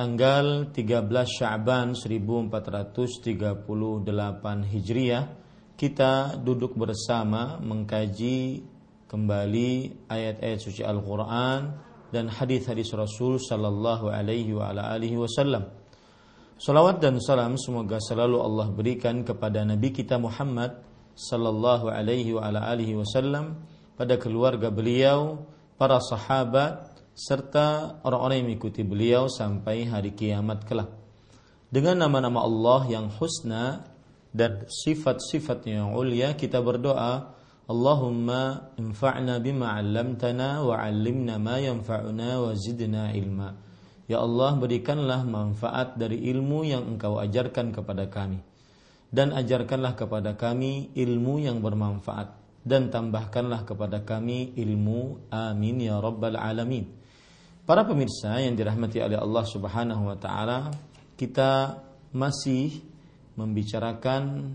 tanggal 13 Sya'ban 1438 Hijriah kita duduk bersama mengkaji kembali ayat-ayat suci Al-Qur'an dan hadis-hadis Rasul sallallahu alaihi wa ala alihi wasallam. Salawat dan salam semoga selalu Allah berikan kepada Nabi kita Muhammad sallallahu alaihi wa ala alihi wasallam pada keluarga beliau, para sahabat serta orang-orang yang mengikuti beliau sampai hari kiamat kelak. Dengan nama-nama Allah yang husna dan sifat-sifatnya yang ulia kita berdoa Allahumma infa'na bima 'allamtana wa 'allimna ma yanfa'una wa zidna ilma. Ya Allah berikanlah manfaat dari ilmu yang engkau ajarkan kepada kami dan ajarkanlah kepada kami ilmu yang bermanfaat dan tambahkanlah kepada kami ilmu amin ya rabbal alamin. Para pemirsa yang dirahmati oleh Allah Subhanahu wa taala, kita masih membicarakan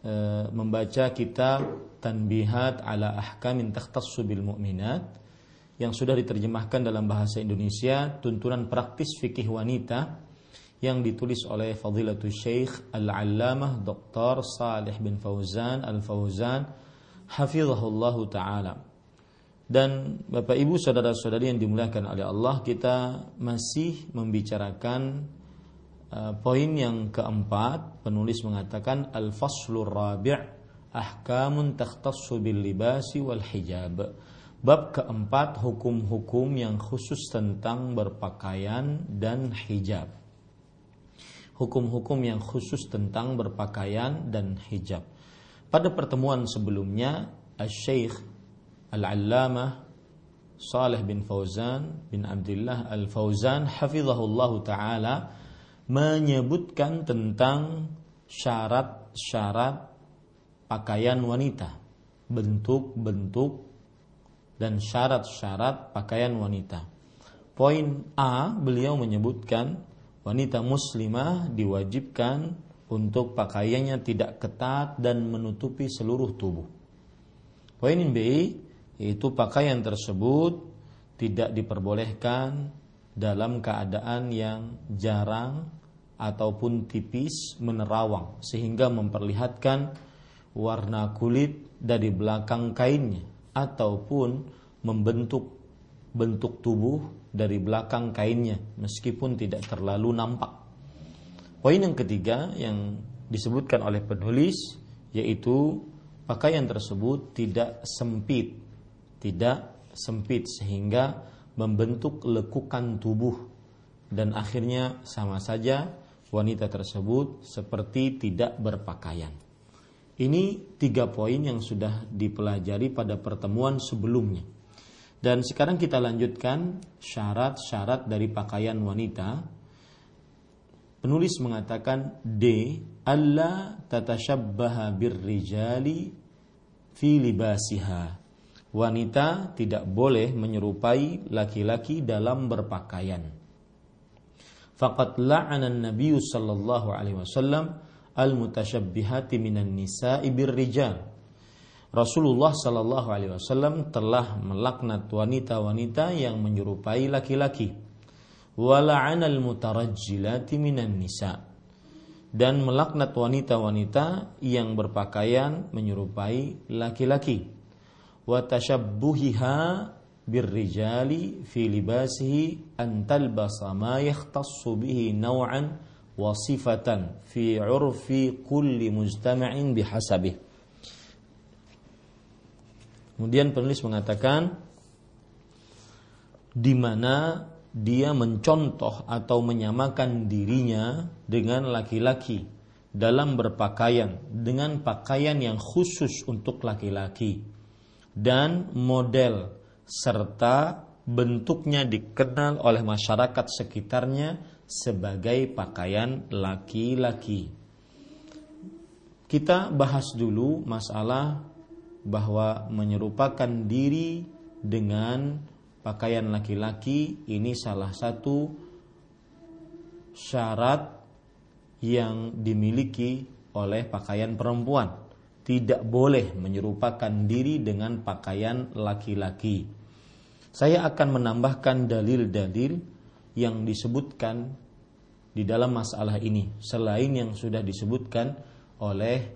e, membaca kitab Tanbihat ala Ahkamin Takhtassu bil Mu'minat yang sudah diterjemahkan dalam bahasa Indonesia tuntunan praktis fikih wanita yang ditulis oleh Fadilatul Syekh Al-Allamah Dr. Salih bin Fauzan Al-Fauzan hafizahullahu taala. Dan Bapak Ibu saudara-saudari yang dimuliakan oleh Allah, kita masih membicarakan uh, poin yang keempat. Penulis mengatakan al-faslur rabi' ahkamun takhtassu bil libasi wal hijab. Bab keempat hukum-hukum yang khusus tentang berpakaian dan hijab. Hukum-hukum yang khusus tentang berpakaian dan hijab. Pada pertemuan sebelumnya, Al-Syekh Al-Allamah Saleh bin Fauzan bin Abdullah Al-Fauzan hafizahullah taala menyebutkan tentang syarat-syarat pakaian wanita, bentuk-bentuk dan syarat-syarat pakaian wanita. Poin A beliau menyebutkan wanita muslimah diwajibkan untuk pakaiannya tidak ketat dan menutupi seluruh tubuh. Poin B yaitu pakaian tersebut tidak diperbolehkan dalam keadaan yang jarang ataupun tipis menerawang sehingga memperlihatkan warna kulit dari belakang kainnya ataupun membentuk bentuk tubuh dari belakang kainnya meskipun tidak terlalu nampak. Poin yang ketiga yang disebutkan oleh penulis yaitu pakaian tersebut tidak sempit, tidak sempit sehingga membentuk lekukan tubuh dan akhirnya sama saja wanita tersebut seperti tidak berpakaian. Ini tiga poin yang sudah dipelajari pada pertemuan sebelumnya. Dan sekarang kita lanjutkan syarat-syarat dari pakaian wanita. Penulis mengatakan D. Allah tatashabbaha birrijali fi libasiha. Wanita tidak boleh menyerupai laki-laki dalam berpakaian. Faqad la'ana Nabi sallallahu alaihi wasallam al-mutasyabbihati minan nisa'i birrijal Rasulullah Shallallahu Alaihi Wasallam telah melaknat wanita-wanita yang menyerupai laki-laki. Wala'anal mutarajjilati minan nisa dan melaknat wanita-wanita yang berpakaian menyerupai laki-laki. Wa tashabbuhiha birrijali fi libasihi an talbasa ma yakhtassu bihi naw'an wa sifatan fi 'urfi kulli mujtama'in bihasabihi. Kemudian penulis mengatakan di mana dia mencontoh atau menyamakan dirinya dengan laki-laki dalam berpakaian dengan pakaian yang khusus untuk laki-laki dan model serta bentuknya dikenal oleh masyarakat sekitarnya sebagai pakaian laki-laki. Kita bahas dulu masalah bahwa menyerupakan diri dengan pakaian laki-laki ini salah satu syarat yang dimiliki oleh pakaian perempuan. Tidak boleh menyerupakan diri dengan pakaian laki-laki. Saya akan menambahkan dalil-dalil yang disebutkan di dalam masalah ini selain yang sudah disebutkan oleh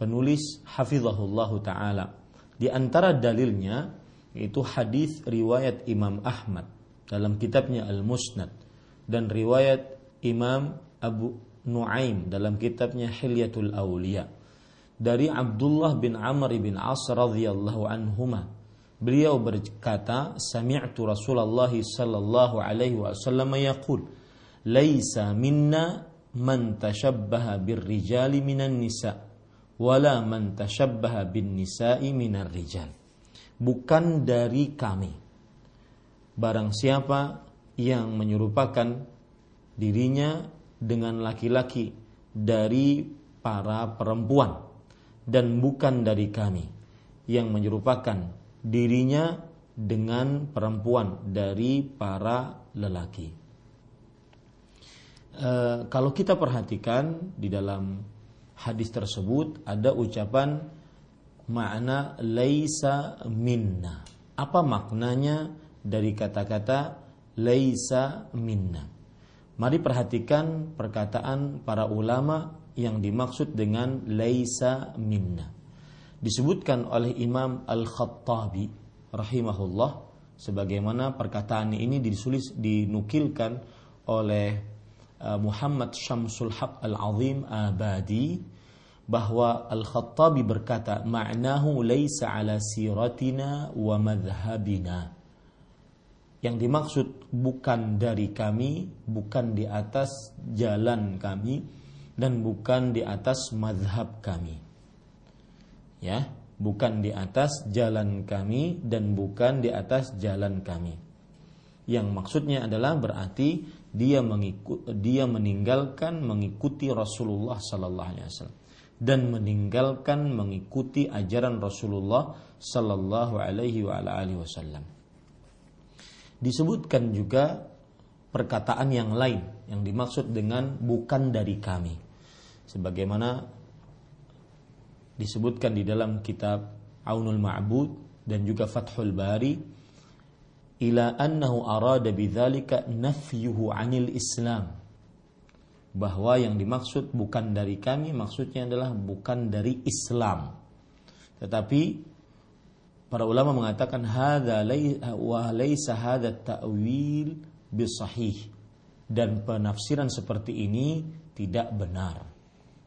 penulis hafizahullah taala. Di antara dalilnya yaitu hadis riwayat Imam Ahmad dalam kitabnya Al-Musnad dan riwayat Imam Abu Nuaim dalam kitabnya Hilyatul Auliya dari Abdullah bin Amr bin As radhiyallahu anhuma beliau berkata sami'tu Rasulullah sallallahu alaihi wasallam yaqul laisa minna man tashabbaha birrijali minan nisa' wala man tashabbaha bin nisa'i minar rijal. Bukan dari kami. Barang siapa yang menyerupakan dirinya dengan laki-laki dari para perempuan dan bukan dari kami yang menyerupakan dirinya dengan perempuan dari para lelaki. E, kalau kita perhatikan di dalam hadis tersebut ada ucapan makna laisa minna. Apa maknanya dari kata-kata laisa minna? Mari perhatikan perkataan para ulama yang dimaksud dengan laisa minna. Disebutkan oleh Imam Al-Khattabi rahimahullah sebagaimana perkataan ini disulis dinukilkan oleh Uh, Muhammad Syamsul Haq Al-Azim Abadi bahwa Al-Khattabi berkata ma'nahu laisa ala siratina wa madhhabina yang dimaksud bukan dari kami bukan di atas jalan kami dan bukan di atas madhab kami ya bukan di atas jalan kami dan bukan di atas jalan kami yang maksudnya adalah berarti dia mengikut dia meninggalkan mengikuti Rasulullah sallallahu alaihi wasallam dan meninggalkan mengikuti ajaran Rasulullah sallallahu alaihi wasallam. Disebutkan juga perkataan yang lain yang dimaksud dengan bukan dari kami. Sebagaimana disebutkan di dalam kitab Aunul Ma'bud dan juga Fathul Bari ila annahu arada bidzalika nafyuhu anil Islam. Bahwa yang dimaksud bukan dari kami maksudnya adalah bukan dari Islam. Tetapi para ulama mengatakan hadza wa laisa hadza ta'wil bisahih dan penafsiran seperti ini tidak benar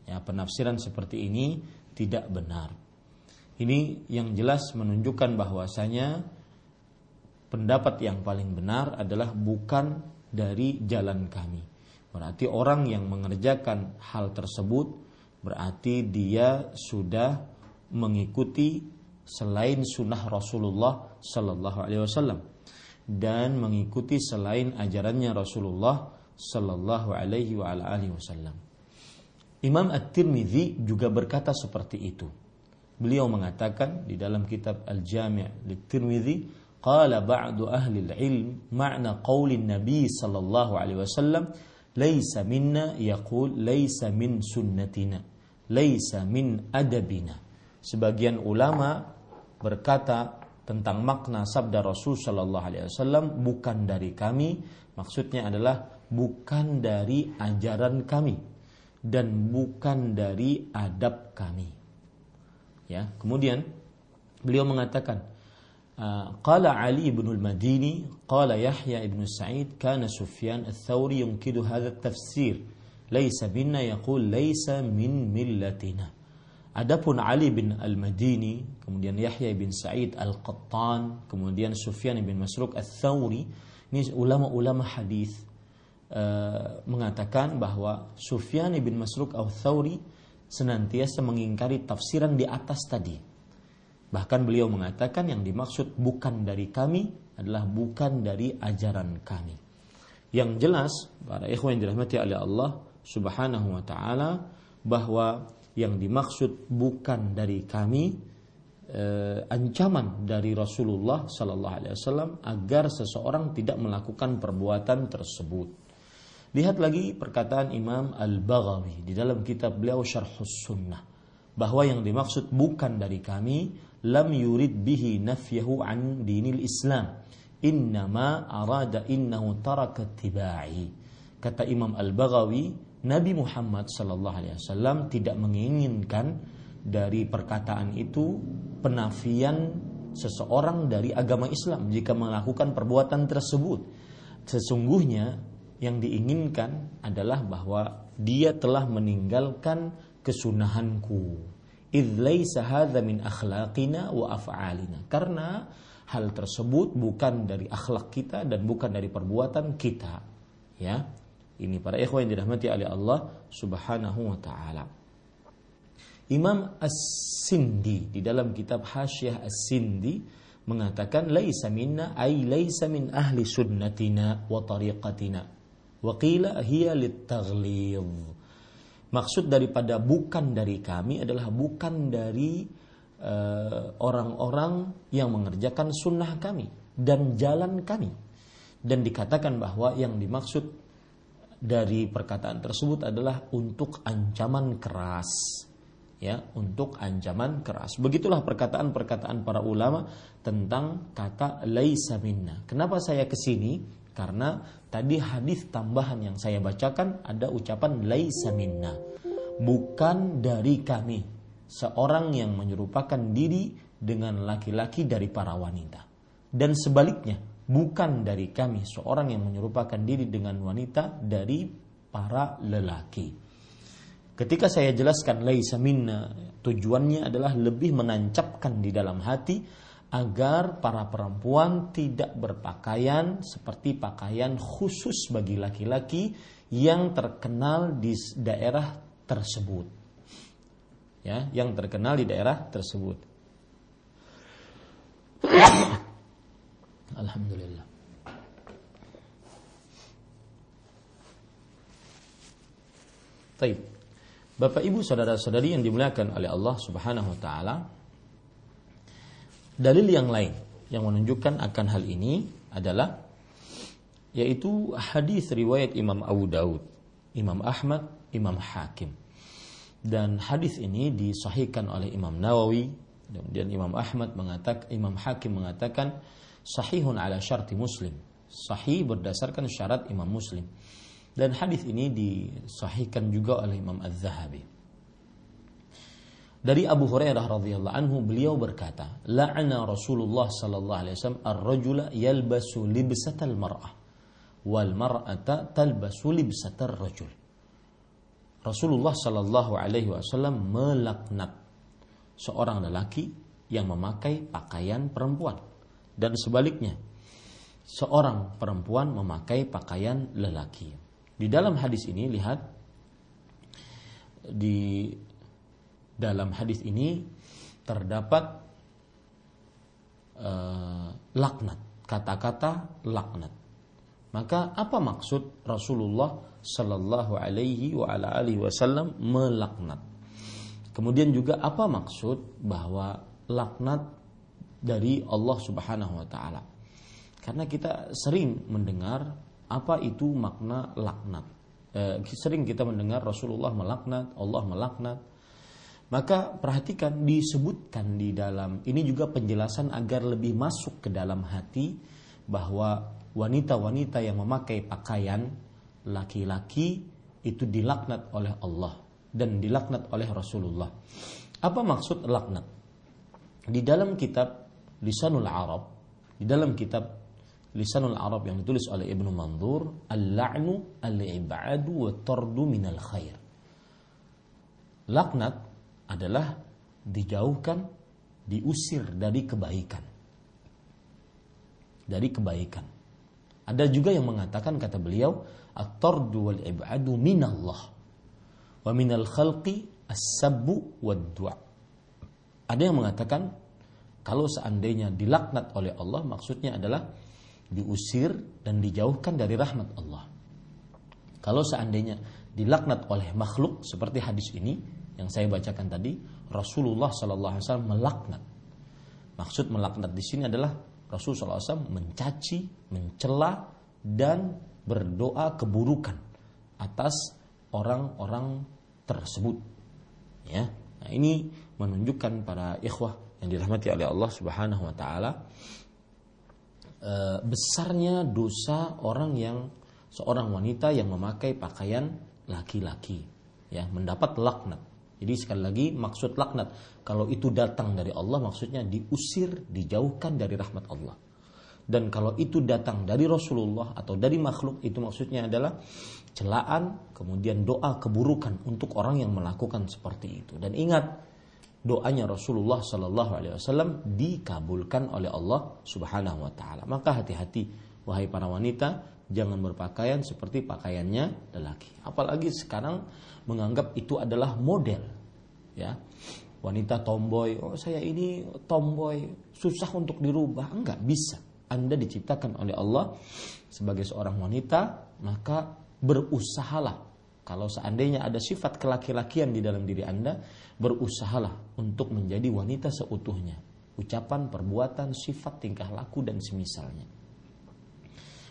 ya penafsiran seperti ini tidak benar ini yang jelas menunjukkan bahwasanya pendapat yang paling benar adalah bukan dari jalan kami. Berarti orang yang mengerjakan hal tersebut berarti dia sudah mengikuti selain sunnah Rasulullah Sallallahu Alaihi Wasallam dan mengikuti selain ajarannya Rasulullah Sallallahu Alaihi Wasallam. Imam At-Tirmidzi juga berkata seperti itu. Beliau mengatakan di dalam kitab Al-Jami' Lit-Tirmidzi, qala ba'du ahli al-ilm ma'na qauli Nabi sallallahu alaihi wasallam laisa minna yaqul laisa min sunnatina laisa min adabina. Sebagian ulama berkata tentang makna sabda Rasul Shallallahu Alaihi Wasallam bukan dari kami, maksudnya adalah bukan dari ajaran kami dan bukan dari adab kami. Ya, kemudian beliau mengatakan, Qala Ali ibn al-Madini, qala Yahya ibn Sa'id, kana Sufyan al-Thawri yunkidu hadha tafsir. Laisa binna yaqul laisa min millatina. Adapun Ali bin Al-Madini, kemudian Yahya bin Sa'id Al-Qattan, kemudian Sufyan bin Masruq Al-Thawri, ini ulama-ulama hadis uh, mengatakan bahwa Sufyan bin Masruq Al-Thawri senantiasa mengingkari tafsiran di atas tadi. Bahkan beliau mengatakan yang dimaksud bukan dari kami adalah bukan dari ajaran kami. Yang jelas para ikhwan yang dirahmati oleh Allah Subhanahu wa taala bahwa yang dimaksud bukan dari kami eh, ancaman dari Rasulullah Sallallahu Alaihi Wasallam agar seseorang tidak melakukan perbuatan tersebut. Lihat lagi perkataan Imam Al-Baghawi di dalam kitab beliau Syarhus Sunnah bahwa yang dimaksud bukan dari kami lam yurid bihi nafyahu an dinil Islam innama arada innahu taraka tibai kata Imam Al-Baghawi Nabi Muhammad Sallallahu Alaihi Wasallam tidak menginginkan dari perkataan itu penafian seseorang dari agama Islam jika melakukan perbuatan tersebut. Sesungguhnya yang diinginkan adalah bahwa dia telah meninggalkan kesunahanku. Min akhlaqina wa af'alina. Karena hal tersebut bukan dari akhlak kita dan bukan dari perbuatan kita. Ya, ini para ikhwan yang dirahmati oleh Allah Subhanahu wa taala. Imam As-Sindi di dalam kitab Hasyiah As-Sindi mengatakan laisa minna ay laisa min ahli sunnatina wa tariqatina wa qila hiya Maksud daripada bukan dari kami adalah bukan dari eh, orang-orang uh, yang mengerjakan sunnah kami dan jalan kami. Dan dikatakan bahwa yang dimaksud dari perkataan tersebut adalah untuk ancaman keras. Ya untuk ancaman keras. Begitulah perkataan-perkataan para ulama tentang kata laisa minna. Kenapa saya ke sini karena tadi hadis tambahan yang saya bacakan ada ucapan laisa minna bukan dari kami seorang yang menyerupakan diri dengan laki-laki dari para wanita dan sebaliknya bukan dari kami seorang yang menyerupakan diri dengan wanita dari para lelaki. Ketika saya jelaskan laisa minna, tujuannya adalah lebih menancapkan di dalam hati agar para perempuan tidak berpakaian seperti pakaian khusus bagi laki-laki yang terkenal di daerah tersebut. Ya, yang terkenal di daerah tersebut. Alhamdulillah. Baik. Bapak Ibu saudara-saudari yang dimuliakan oleh Allah Subhanahu wa taala. Dalil yang lain yang menunjukkan akan hal ini adalah yaitu hadis riwayat Imam Abu Daud, Imam Ahmad, Imam Hakim. Dan hadis ini disahihkan oleh Imam Nawawi. Dan Imam Ahmad mengatakan Imam Hakim mengatakan sahihun ala syarti muslim. Sahih berdasarkan syarat Imam Muslim. Dan hadis ini disahihkan juga oleh Imam Az-Zahabi dari Abu Hurairah radhiyallahu anhu beliau berkata la'ana Rasulullah sallallahu alaihi wasallam ar-rajula yalbasu libsatal mar'ah wal mar'ata talbasu libsatar rajul Rasulullah sallallahu alaihi wasallam melaknat seorang lelaki yang memakai pakaian perempuan dan sebaliknya seorang perempuan memakai pakaian lelaki. Di dalam hadis ini lihat di dalam hadis ini terdapat uh, laknat, kata-kata laknat. Maka apa maksud Rasulullah Sallallahu Alaihi wa ala alihi Wasallam melaknat? Kemudian juga apa maksud bahwa laknat dari Allah Subhanahu Wa Taala? Karena kita sering mendengar apa itu makna laknat. Eh, sering kita mendengar Rasulullah melaknat, Allah melaknat. Maka perhatikan disebutkan di dalam ini juga penjelasan agar lebih masuk ke dalam hati bahwa wanita-wanita yang memakai pakaian laki-laki itu dilaknat oleh Allah dan dilaknat oleh Rasulullah. Apa maksud laknat? Di dalam kitab Lisanul Arab, di dalam kitab Lisanul Arab yang ditulis oleh Ibnu Mandur, al-la'nu al-ibadu wa tardu minal khair. Laknat adalah dijauhkan, diusir dari kebaikan. Dari kebaikan. Ada juga yang mengatakan kata beliau at-tardu wal ibadu minallah wa minal khalqi as-sabbu wad du'a. Ada yang mengatakan kalau seandainya dilaknat oleh Allah maksudnya adalah diusir dan dijauhkan dari rahmat Allah. Kalau seandainya dilaknat oleh makhluk seperti hadis ini yang saya bacakan tadi, Rasulullah Sallallahu Alaihi Wasallam melaknat. Maksud melaknat di sini adalah Rasulullah SAW mencaci, mencela, dan berdoa keburukan atas orang-orang tersebut. Ya, nah ini menunjukkan para ikhwah yang dirahmati oleh Allah Subhanahu Wa Taala e, besarnya dosa orang yang seorang wanita yang memakai pakaian laki-laki, ya mendapat laknat. Jadi sekali lagi maksud laknat kalau itu datang dari Allah maksudnya diusir, dijauhkan dari rahmat Allah. Dan kalau itu datang dari Rasulullah atau dari makhluk itu maksudnya adalah celaan kemudian doa keburukan untuk orang yang melakukan seperti itu. Dan ingat doanya Rasulullah Shallallahu Alaihi Wasallam dikabulkan oleh Allah Subhanahu Wa Taala. Maka hati-hati wahai para wanita jangan berpakaian seperti pakaiannya lelaki. Apalagi sekarang menganggap itu adalah model. Ya. Wanita tomboy, oh saya ini tomboy, susah untuk dirubah. Enggak bisa. Anda diciptakan oleh Allah sebagai seorang wanita, maka berusahalah kalau seandainya ada sifat kelaki-lakian di dalam diri Anda, berusahalah untuk menjadi wanita seutuhnya. Ucapan, perbuatan, sifat, tingkah laku, dan semisalnya.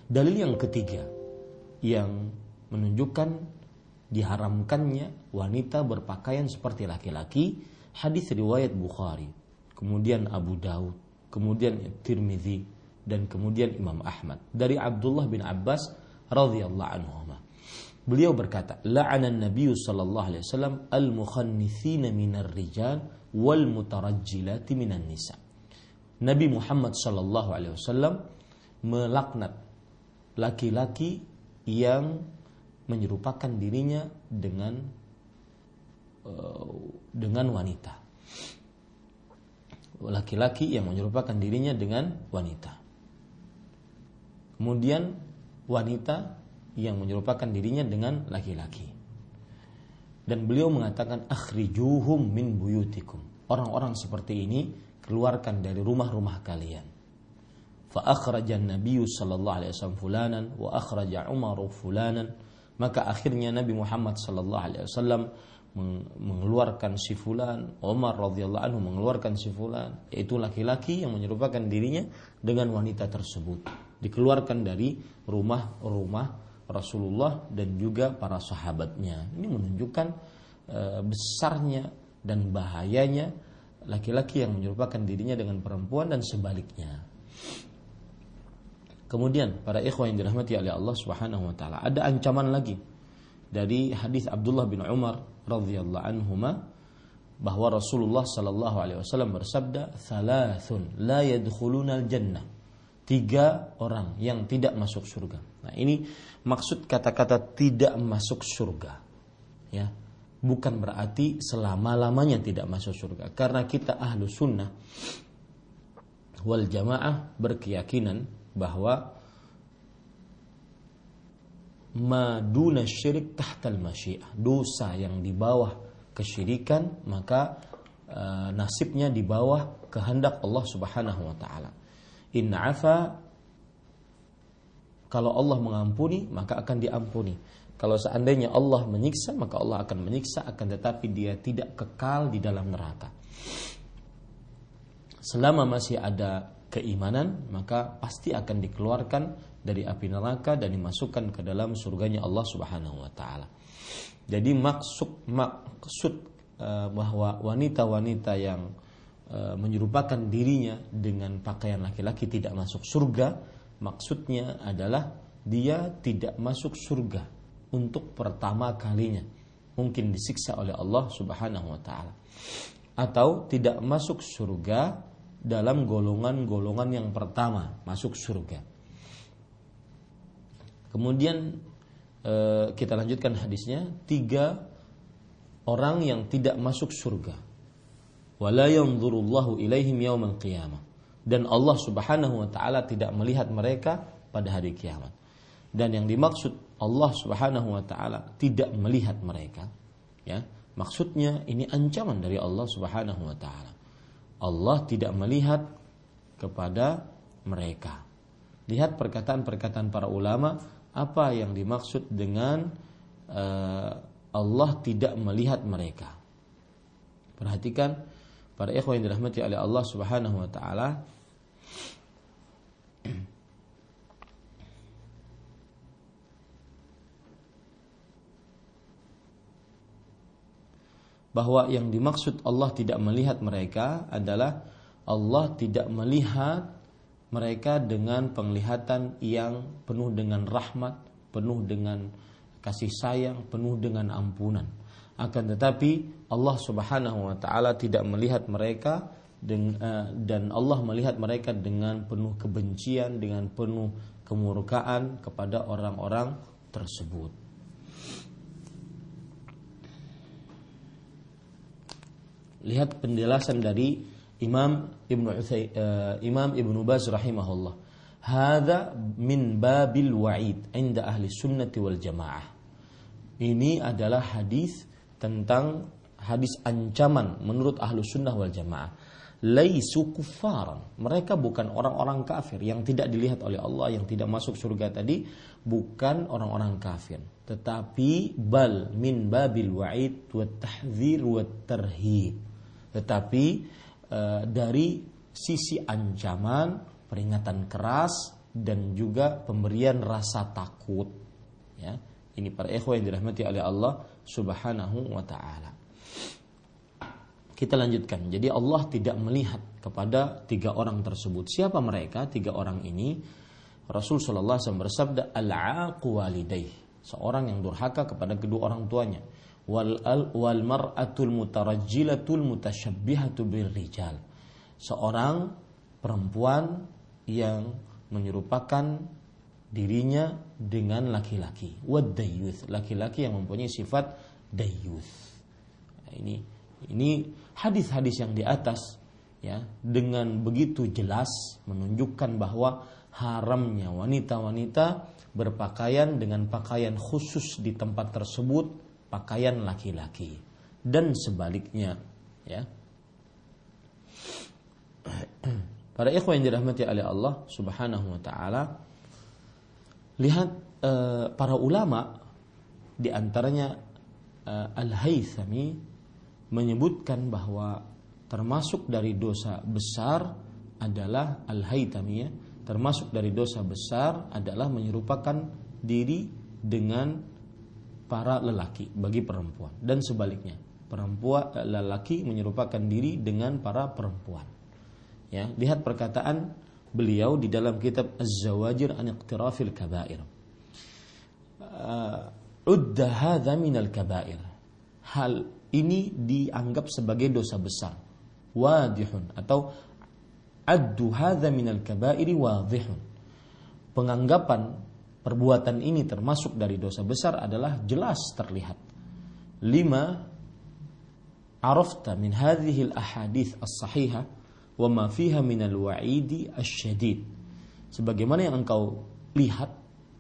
Dalil yang ketiga yang menunjukkan diharamkannya wanita berpakaian seperti laki-laki hadis riwayat Bukhari kemudian Abu Daud kemudian Tirmidzi dan kemudian Imam Ahmad. Dari Abdullah bin Abbas radhiyallahu anhu beliau berkata la'ana Nabi sallallahu alaihi wasallam al-mukhannithina minar rijal wal mutarajjilati minan nisa. Nabi Muhammad sallallahu alaihi wasallam melaknat laki-laki yang menyerupakan dirinya dengan uh, dengan wanita. Laki-laki yang menyerupakan dirinya dengan wanita. Kemudian wanita yang menyerupakan dirinya dengan laki-laki. Dan beliau mengatakan akhrijuhum min buyutikum. Orang-orang seperti ini keluarkan dari rumah-rumah kalian fa akhraja Nabi sallallahu alaihi wasallam fulanan wa akhraja Umar fulanan maka akhirnya Nabi Muhammad sallallahu alaihi wasallam mengeluarkan si fulan, Umar radhiyallahu anhu mengeluarkan si fulan, yaitu laki-laki yang menyerupakan dirinya dengan wanita tersebut. Dikeluarkan dari rumah-rumah Rasulullah dan juga para sahabatnya. Ini menunjukkan e, besarnya dan bahayanya laki-laki yang menyerupakan dirinya dengan perempuan dan sebaliknya. Kemudian para ikhwah yang dirahmati oleh Allah Subhanahu wa taala, ada ancaman lagi dari hadis Abdullah bin Umar radhiyallahu anhuma bahwa Rasulullah sallallahu alaihi wasallam bersabda, "Thalathun la yadkhulunal jannah." Tiga orang yang tidak masuk surga. Nah, ini maksud kata-kata tidak masuk surga. Ya. Bukan berarti selama-lamanya tidak masuk surga. Karena kita ahlu sunnah wal jamaah berkeyakinan bahwa maduna syirik tahtal masyiah dosa yang di bawah kesyirikan maka e, nasibnya di bawah kehendak Allah Subhanahu wa taala In afa kalau Allah mengampuni maka akan diampuni. Kalau seandainya Allah menyiksa maka Allah akan menyiksa akan tetapi dia tidak kekal di dalam neraka. Selama masih ada keimanan maka pasti akan dikeluarkan dari api neraka dan dimasukkan ke dalam surganya Allah Subhanahu wa taala. Jadi maksud maksud uh, bahwa wanita-wanita yang uh, menyerupakan dirinya dengan pakaian laki-laki tidak masuk surga Maksudnya adalah dia tidak masuk surga untuk pertama kalinya. Mungkin disiksa oleh Allah Subhanahu wa taala. Atau tidak masuk surga dalam golongan-golongan yang pertama masuk surga. Kemudian eh, kita lanjutkan hadisnya tiga orang yang tidak masuk surga. Ilaihim qiyamah dan Allah Subhanahu wa taala tidak melihat mereka pada hari kiamat. Dan yang dimaksud Allah Subhanahu wa taala tidak melihat mereka, ya. Maksudnya ini ancaman dari Allah Subhanahu wa taala. Allah tidak melihat kepada mereka. Lihat perkataan-perkataan para ulama apa yang dimaksud dengan uh, Allah tidak melihat mereka. Perhatikan para ikhwan yang dirahmati oleh Allah Subhanahu wa taala bahwa yang dimaksud Allah tidak melihat mereka adalah Allah tidak melihat mereka dengan penglihatan yang penuh dengan rahmat, penuh dengan kasih sayang, penuh dengan ampunan. Akan tetapi Allah Subhanahu wa taala tidak melihat mereka eh, dan Allah melihat mereka dengan penuh kebencian, dengan penuh kemurkaan kepada orang-orang tersebut. Lihat penjelasan dari Imam Ibnu uh, Imam Ibnu Baz rahimahullah. Hada min babil wa'id inda ahli sunnati wal jamaah. Ini adalah hadis tentang hadis ancaman menurut ahlu sunnah wal jamaah. Laisu kufaran. Mereka bukan orang-orang kafir yang tidak dilihat oleh Allah, yang tidak masuk surga tadi. Bukan orang-orang kafir. Tetapi bal min babil wa'id wa tahzir wa tarhib tetapi e, dari sisi ancaman, peringatan keras dan juga pemberian rasa takut. Ya, ini para ikhwah yang dirahmati oleh Allah Subhanahu wa taala. Kita lanjutkan. Jadi Allah tidak melihat kepada tiga orang tersebut. Siapa mereka? Tiga orang ini. Rasul Shallallahu Alaihi Wasallam bersabda, "Al-aqu seorang yang durhaka kepada kedua orang tuanya wal mar'atul mutarajjilatul mutasyabbihatul birrijal. Seorang perempuan yang menyerupakan dirinya dengan laki-laki. Wad dayyuth, laki-laki yang mempunyai sifat dayyuth. Nah, ini ini hadis-hadis yang di atas ya dengan begitu jelas menunjukkan bahwa haramnya wanita-wanita berpakaian dengan pakaian khusus di tempat tersebut pakaian laki-laki dan sebaliknya ya. Para ikhwan yang dirahmati oleh Allah Subhanahu wa taala lihat uh, para ulama di antaranya uh, Al-Haythami menyebutkan bahwa termasuk dari dosa besar adalah Al-Haythami ya, termasuk dari dosa besar adalah menyerupakan diri dengan para lelaki bagi perempuan. Dan sebaliknya perempuan eh, lelaki menyerupakan diri dengan para perempuan. Ya lihat perkataan beliau di dalam kitab Az-Zawajir an Iqtirafil Kabair. Uh, udda hadza minal kabair. Hal ini dianggap sebagai dosa besar. Wadihun atau addu hadza minal kabairi wadihun. Penganggapan perbuatan ini termasuk dari dosa besar adalah jelas terlihat. Lima arafta min hadhihi al-ahadith as-sahihah wa ma fiha min al-wa'idi asy-syadid. Sebagaimana yang engkau lihat,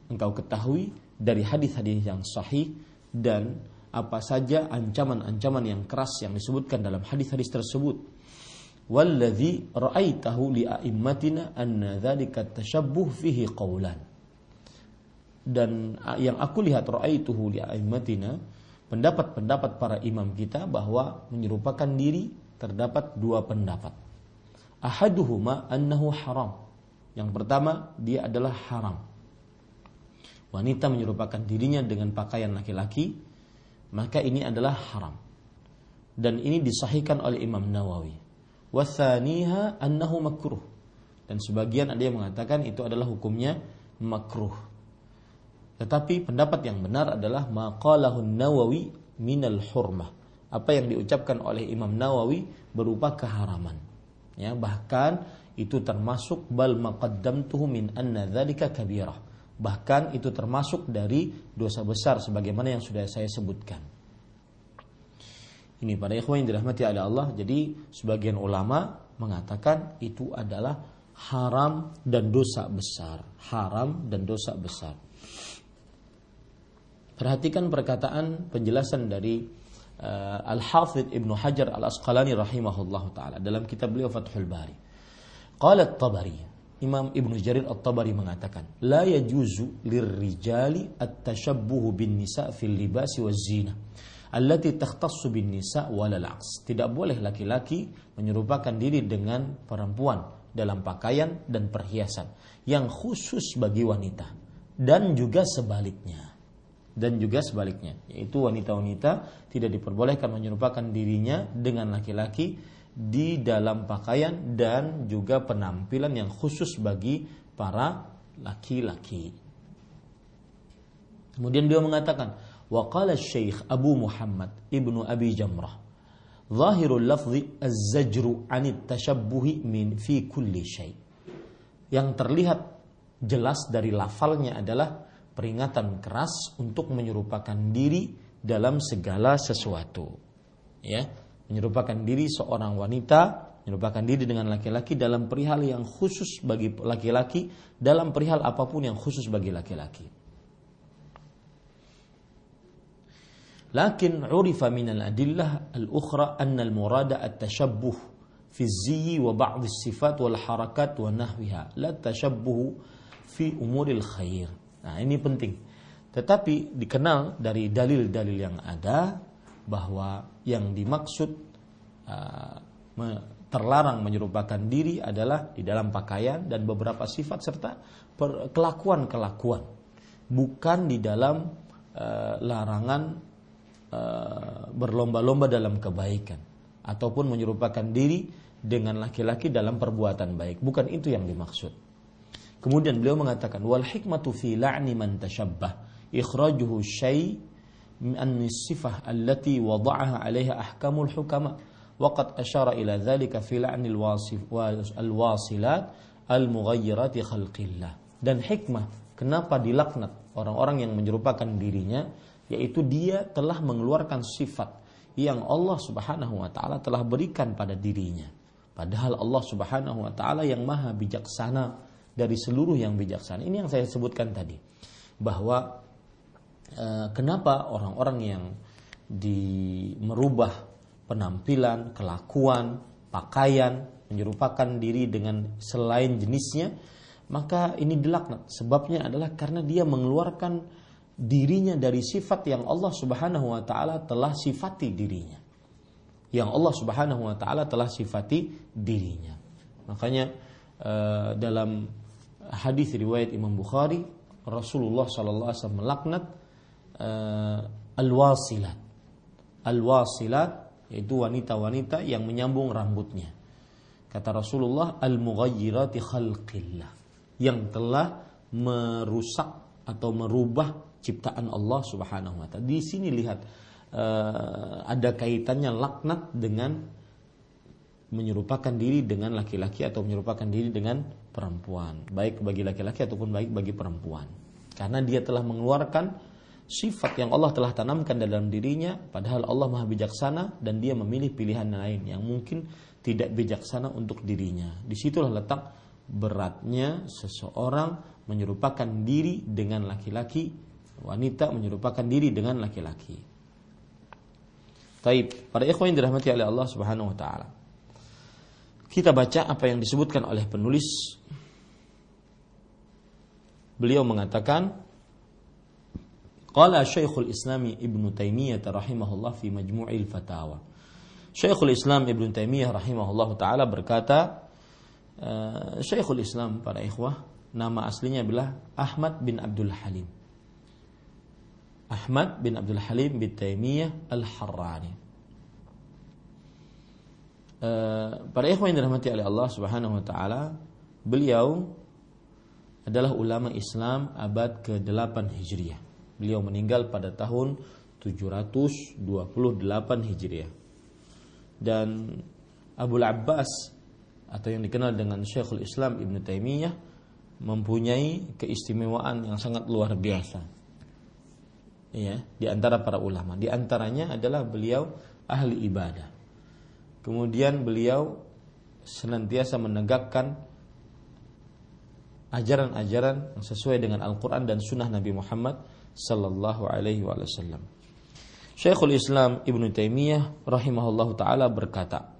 engkau ketahui dari hadis-hadis yang sahih dan apa saja ancaman-ancaman yang keras yang disebutkan dalam hadis-hadis tersebut Walladhi ra'aitahu li a'immatina anna dzalika tashabbuh fihi qawlan. Dan yang aku lihat ra'aituhu li a'immatina pendapat-pendapat para imam kita bahwa menyerupakan diri terdapat dua pendapat. Ahaduhuma annahu haram. Yang pertama dia adalah haram. Wanita menyerupakan dirinya dengan pakaian laki-laki, maka ini adalah haram. Dan ini disahihkan oleh Imam Nawawi. Wathaniha annahu makruh. Dan sebagian ada yang mengatakan itu adalah hukumnya makruh. Tetapi pendapat yang benar adalah maqalahun Nawawi minal hurmah. Apa yang diucapkan oleh Imam Nawawi berupa keharaman. Ya, bahkan itu termasuk bal maqaddamtuhu min anna dzalika kabirah Bahkan itu termasuk dari dosa besar sebagaimana yang sudah saya sebutkan. Ini pada ikhwan yang dirahmati oleh Allah. Jadi sebagian ulama mengatakan itu adalah haram dan dosa besar. Haram dan dosa besar. Perhatikan perkataan penjelasan dari uh, Al-Hafidh Ibnu Hajar Al-Asqalani rahimahullah taala dalam kitab beliau Fathul Bari. Qala tabari Imam Ibnu Jarir At-Tabari mengatakan, la yajuzu lirrijali at-tashabbuhu bin nisa fil libasi waz zina allati takhtassu bin nisa walal aks. Tidak boleh laki-laki menyerupakan diri dengan perempuan dalam pakaian dan perhiasan yang khusus bagi wanita dan juga sebaliknya dan juga sebaliknya, yaitu wanita-wanita tidak diperbolehkan menyerupakan dirinya dengan laki-laki di dalam pakaian dan juga penampilan yang khusus bagi para laki-laki. Kemudian dia mengatakan, waqala Syekh Abu Muhammad Ibnu Abi Jamrah, zahirul lafzi az-zajru anit tashabbuhi min fi kulli syai. Yang terlihat jelas dari lafalnya adalah peringatan keras untuk menyerupakan diri dalam segala sesuatu ya menyerupakan diri seorang wanita, menyerupakan diri dengan laki-laki dalam perihal yang khusus bagi laki-laki, dalam perihal apa pun yang khusus bagi laki-laki. Lakin urifa min al-adillah al-ukhra anna al-murada at-tashabbuh fi az-ziyyi wa ba'd as-sifat wal harakat wa nahwiha la tashabbuh fi umuril khair. Nah, ini penting. Tetapi dikenal dari dalil-dalil yang ada bahwa yang dimaksud uh, terlarang menyerupakan diri adalah di dalam pakaian dan beberapa sifat serta kelakuan-kelakuan. Bukan di dalam uh, larangan uh, berlomba-lomba dalam kebaikan ataupun menyerupakan diri dengan laki-laki dalam perbuatan baik. Bukan itu yang dimaksud Kemudian beliau mengatakan wal hikmatu fi la'ni man tashabbah ikhrajuhu syai' an sifah allati wada'aha 'alaiha ahkamul hukama waqad asyara ila dhalika fi la'ni al-wasif al-wasilat al-mughayyirati khalqillah. Dan hikmah kenapa dilaknat orang-orang yang menyerupakan dirinya yaitu dia telah mengeluarkan sifat yang Allah Subhanahu wa taala telah berikan pada dirinya. Padahal Allah Subhanahu wa taala yang maha bijaksana dari seluruh yang bijaksana ini yang saya sebutkan tadi bahwa Eh, kenapa orang-orang yang di merubah penampilan, kelakuan, pakaian, menyerupakan diri dengan selain jenisnya, maka ini dilaknat. Sebabnya adalah karena dia mengeluarkan dirinya dari sifat yang Allah Subhanahu wa taala telah sifati dirinya. Yang Allah Subhanahu wa taala telah sifati dirinya. Makanya uh, dalam hadis riwayat Imam Bukhari Rasulullah sallallahu alaihi wasallam melaknat uh, al-wasilat. Al-wasilat yaitu wanita-wanita yang menyambung rambutnya. Kata Rasulullah al-mughayyirati khalqillah yang telah merusak atau merubah ciptaan Allah Subhanahu wa taala. Di sini lihat uh, ada kaitannya laknat dengan menyerupakan diri dengan laki-laki atau menyerupakan diri dengan perempuan, baik bagi laki-laki ataupun baik bagi perempuan. Karena dia telah mengeluarkan sifat yang Allah telah tanamkan dalam dirinya padahal Allah Maha bijaksana dan dia memilih pilihan lain yang mungkin tidak bijaksana untuk dirinya. Di situlah letak beratnya seseorang menyerupakan diri dengan laki-laki, wanita menyerupakan diri dengan laki-laki. Taib, para ikhwan yang dirahmati oleh Allah Subhanahu wa taala. Kita baca apa yang disebutkan oleh penulis. Beliau mengatakan, Qala Syekhul Islami Ibnu Taimiyah rahimahullah fi Majmu'il Fatawa. Syekhul Islam Ibnu Taimiyah rahimahullah taala berkata, uh, Syekhul Islam para ikhwah, nama aslinya adalah Ahmad bin Abdul Halim. Ahmad bin Abdul Halim bin Taimiyah Al-Harrani. Uh, para ikhwah yang dirahmati oleh Allah Subhanahu wa taala, beliau adalah ulama Islam abad ke-8 Hijriah Beliau meninggal pada tahun 728 Hijriah. Dan Abu Abbas atau yang dikenal dengan Syekhul Islam Ibn Taimiyah mempunyai keistimewaan yang sangat luar biasa. Ya, di antara para ulama. Di antaranya adalah beliau ahli ibadah. Kemudian beliau senantiasa menegakkan ajaran-ajaran yang sesuai dengan Al-Quran dan Sunnah Nabi Muhammad sallallahu alaihi wasallam. Syekhul Islam Ibnu Taimiyah rahimahullah taala berkata,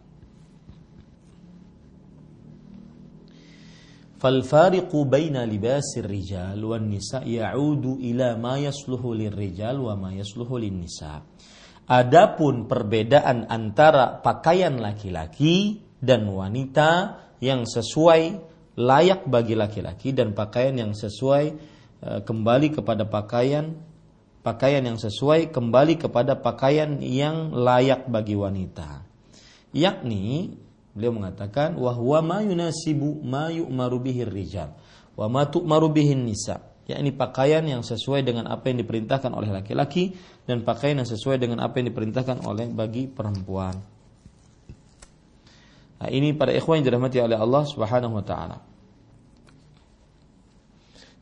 فالفارق بين لباس الرجال والنساء يعود إلى ما يصلح للرجال وما يصلح للنساء. Adapun perbedaan antara pakaian laki-laki dan wanita yang sesuai layak bagi laki-laki dan pakaian yang sesuai Eh, kembali kepada pakaian pakaian yang sesuai kembali kepada pakaian yang layak bagi wanita. Yakni beliau mengatakan wahwa ma yunasibu ma yu'maru rijal wa ma nisa. Yakni pakaian yang sesuai dengan apa yang diperintahkan oleh laki-laki dan pakaian yang sesuai dengan apa yang diperintahkan oleh bagi perempuan. Nah, ini pada ikhwan yang dirahmati oleh Allah Subhanahu wa taala.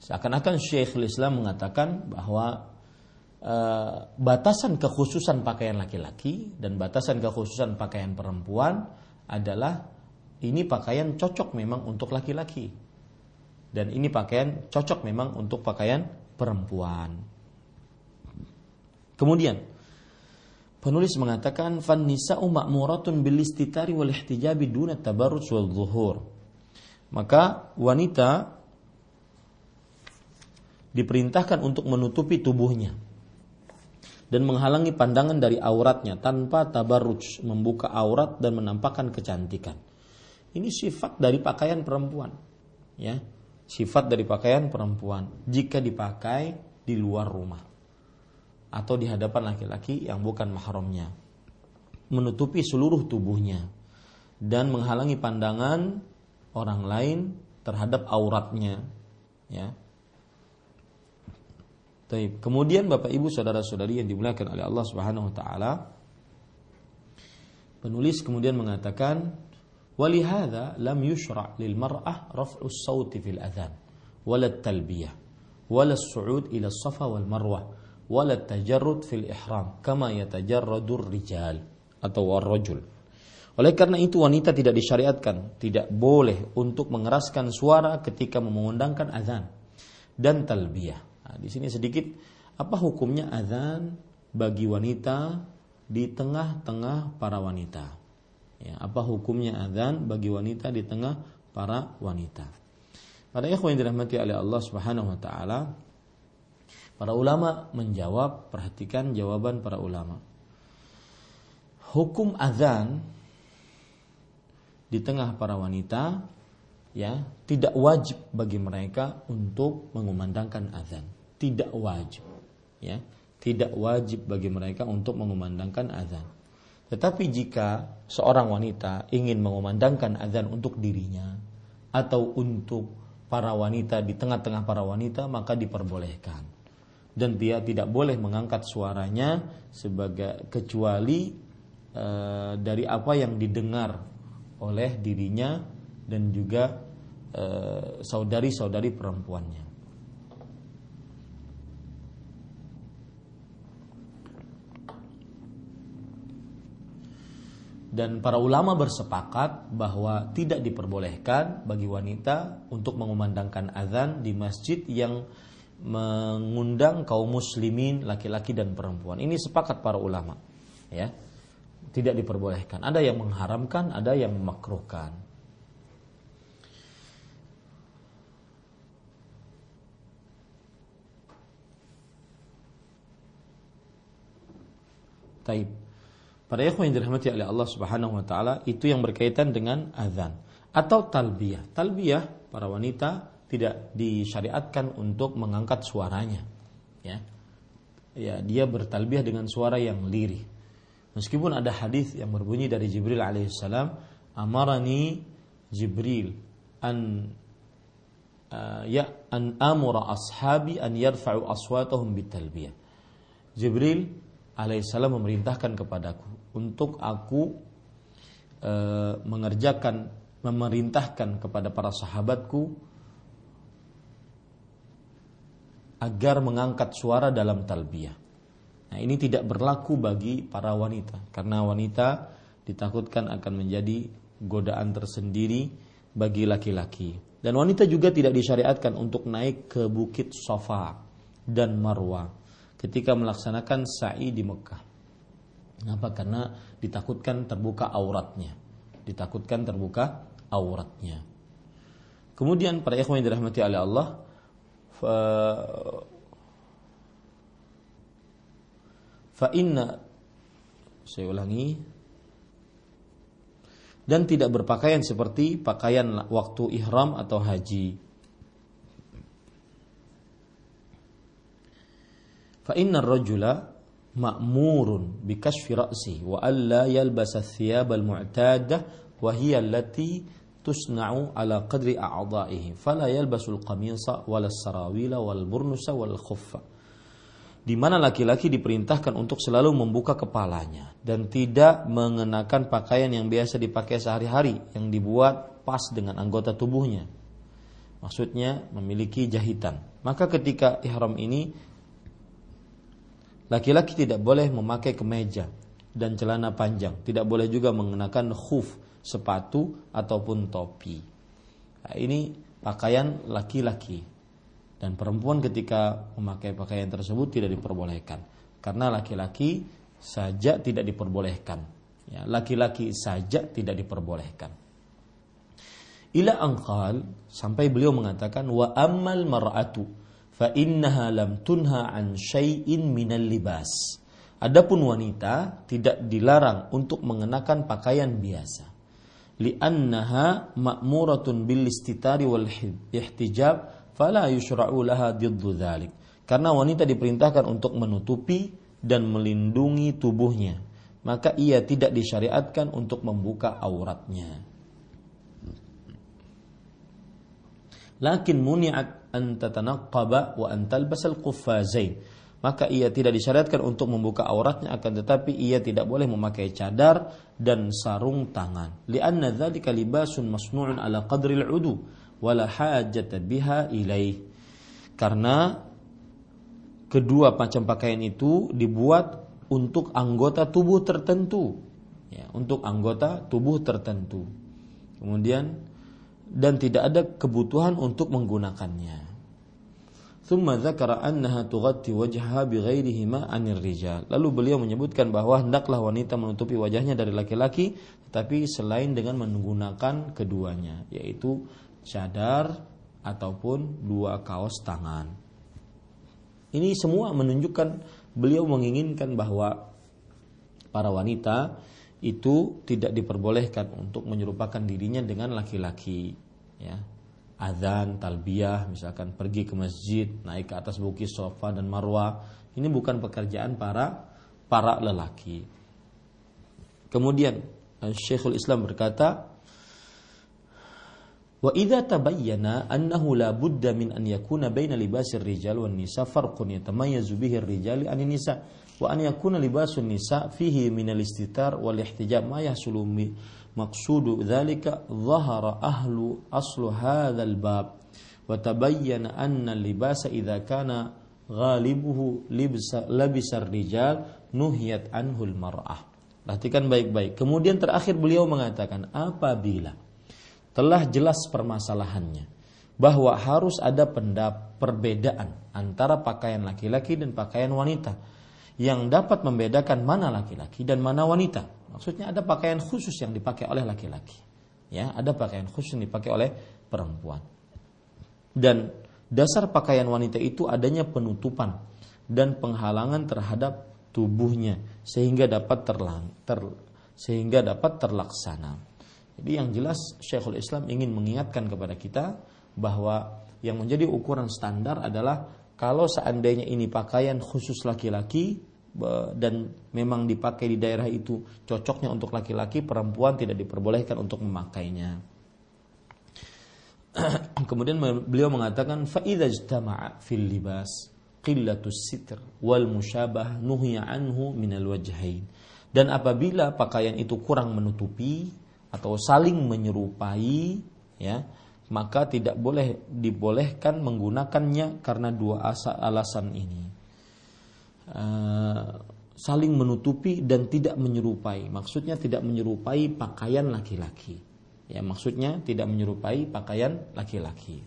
Seakan-akan Syekhul Islam mengatakan bahwa uh, batasan kekhususan pakaian laki-laki dan batasan kekhususan pakaian perempuan adalah ini pakaian cocok memang untuk laki-laki dan ini pakaian cocok memang untuk pakaian perempuan. Kemudian penulis mengatakan fan nisa'u ma'muratun bil istitari wal ihtijabi duna tabarruj wal zuhur. Maka wanita diperintahkan untuk menutupi tubuhnya dan menghalangi pandangan dari auratnya tanpa tabarruj, membuka aurat dan menampakkan kecantikan. Ini sifat dari pakaian perempuan. Ya. Sifat dari pakaian perempuan jika dipakai di luar rumah atau di hadapan laki-laki yang bukan mahramnya. Menutupi seluruh tubuhnya dan menghalangi pandangan orang lain terhadap auratnya. Ya, Taib. Kemudian Bapak Ibu saudara-saudari yang dimuliakan oleh Allah Subhanahu wa taala penulis kemudian mengatakan yushra' lil mar'ah raf'u sauti fil adhan wala talbiyah wala su'ud ila safa wal marwah wala tajarrud fil ihram kama yatajarradur rijal atau warrajul oleh karena itu wanita tidak disyariatkan, tidak boleh untuk mengeraskan suara ketika mengundangkan azan dan talbiyah. Nah, di sini sedikit apa hukumnya azan bagi wanita di tengah-tengah para wanita? Ya, apa hukumnya azan bagi wanita di tengah para wanita? Pada ikhwan yang dirahmati oleh Allah Subhanahu wa taala, para ulama menjawab, perhatikan jawaban para ulama. Hukum azan di tengah para wanita ya tidak wajib bagi mereka untuk mengumandangkan azan tidak wajib ya tidak wajib bagi mereka untuk mengumandangkan azan tetapi jika seorang wanita ingin mengumandangkan azan untuk dirinya atau untuk para wanita di tengah-tengah para wanita maka diperbolehkan. Dan dia tidak boleh mengangkat suaranya sebagai kecuali e, dari apa yang didengar oleh dirinya dan juga e, saudari-saudari perempuannya dan para ulama bersepakat bahwa tidak diperbolehkan bagi wanita untuk mengumandangkan azan di masjid yang mengundang kaum muslimin laki-laki dan perempuan. Ini sepakat para ulama, ya. Tidak diperbolehkan. Ada yang mengharamkan, ada yang memakruhkan. Taib. Para ikhwan yang dirahmati oleh Allah Subhanahu wa taala itu yang berkaitan dengan azan atau talbiyah. Talbiyah para wanita tidak disyariatkan untuk mengangkat suaranya. Ya. Ya, dia bertalbiyah dengan suara yang lirih. Meskipun ada hadis yang berbunyi dari Jibril alaihissalam, amarani Jibril an uh, ya an amura ashabi an yarfa'u aswatahum bitalbiyah. Jibril alaihissalam memerintahkan kepadaku untuk aku e, mengerjakan memerintahkan kepada para sahabatku agar mengangkat suara dalam talbiyah. Nah, ini tidak berlaku bagi para wanita karena wanita ditakutkan akan menjadi godaan tersendiri bagi laki-laki. Dan wanita juga tidak disyariatkan untuk naik ke bukit Sofa dan Marwah ketika melaksanakan sa'i di Mekah. Kenapa? Karena ditakutkan terbuka auratnya. Ditakutkan terbuka auratnya. Kemudian para ikhwan yang dirahmati oleh Allah, fa, inna saya ulangi dan tidak berpakaian seperti pakaian waktu ihram atau haji fa rajula ma'murun bi kashfi ra'si wa alla yalbasa thiyab al-mu'tada wa hiya allati tusna'u ala qadri a'dha'ihi fala yalbasul qamisa sarawila wal burnusa wal khuffa di mana laki-laki diperintahkan untuk selalu membuka kepalanya dan tidak mengenakan pakaian yang biasa dipakai sehari-hari yang dibuat pas dengan anggota tubuhnya. Maksudnya memiliki jahitan. Maka ketika ihram ini Laki-laki tidak boleh memakai kemeja dan celana panjang, tidak boleh juga mengenakan khuf, sepatu ataupun topi. Nah, ini pakaian laki-laki dan perempuan ketika memakai pakaian tersebut tidak diperbolehkan karena laki-laki saja tidak diperbolehkan. Ya, laki-laki saja tidak diperbolehkan. Ila angkal sampai beliau mengatakan wa amal mar'atu fa innaha lam tunha an syai'in minal libas. Adapun wanita tidak dilarang untuk mengenakan pakaian biasa. Li'annaha ma'muratun bil istitari wal ihtijab fala yushra'u laha diddu dhalik. Karena wanita diperintahkan untuk menutupi dan melindungi tubuhnya, maka ia tidak disyariatkan untuk membuka auratnya. Lakin muni'at an tatanaqqaba wa an talbasal quffazain maka ia tidak disyariatkan untuk membuka auratnya akan tetapi ia tidak boleh memakai cadar dan sarung tangan. Lianna dzalika libasun masnu'un ala qadri al-udu wala hajata biha ilaih. Karena kedua macam pakaian itu dibuat untuk anggota tubuh tertentu. Ya untuk anggota tubuh tertentu. Kemudian dan tidak ada kebutuhan untuk menggunakannya. Lalu beliau menyebutkan bahwa hendaklah wanita menutupi wajahnya dari laki-laki tetapi selain dengan menggunakan keduanya, yaitu cadar ataupun dua kaos tangan. Ini semua menunjukkan beliau menginginkan bahwa para wanita itu tidak diperbolehkan untuk menyerupakan dirinya dengan laki-laki ya. Azan talbiyah misalkan pergi ke masjid naik ke atas bukit sofa dan marwah ini bukan pekerjaan para para lelaki. Kemudian Syekhul Islam berkata Wa idza tabayyana annahu la budda min an yakuna baina libasir rijal wan nisa farqun yatamayyazu bihi ar-rijali an nisa wa an yakuna libasun nisa fihi min al-istitar wal ihtijab. Ma yahsulu maqsudu dzalika dhahara ahlu aslu hadzal bab. Wa tabayyana anna libasa idza kana ghalibuhu libsa labisar rijal nuhiyat anhul mar'ah. Perhatikan baik-baik. Kemudian terakhir beliau mengatakan apabila telah jelas permasalahannya bahwa harus ada pendap perbedaan antara pakaian laki-laki dan pakaian wanita yang dapat membedakan mana laki-laki dan mana wanita. Maksudnya ada pakaian khusus yang dipakai oleh laki-laki. Ya, ada pakaian khusus yang dipakai oleh perempuan. Dan dasar pakaian wanita itu adanya penutupan dan penghalangan terhadap tubuhnya sehingga dapat terlang ter, sehingga dapat terlaksana. Jadi yang jelas Syekhul Islam ingin mengingatkan kepada kita bahwa yang menjadi ukuran standar adalah kalau seandainya ini pakaian khusus laki-laki dan memang dipakai di daerah itu cocoknya untuk laki-laki, perempuan tidak diperbolehkan untuk memakainya. Kemudian beliau mengatakan faida ijtama'a fil libas qillatus sitr wal musyabah nuhya anhu minal wajhain. Dan apabila pakaian itu kurang menutupi atau saling menyerupai ya, maka tidak boleh dibolehkan menggunakannya karena dua alasan ini. Uh, saling menutupi dan tidak menyerupai. Maksudnya tidak menyerupai pakaian laki-laki. Ya, maksudnya tidak menyerupai pakaian laki-laki.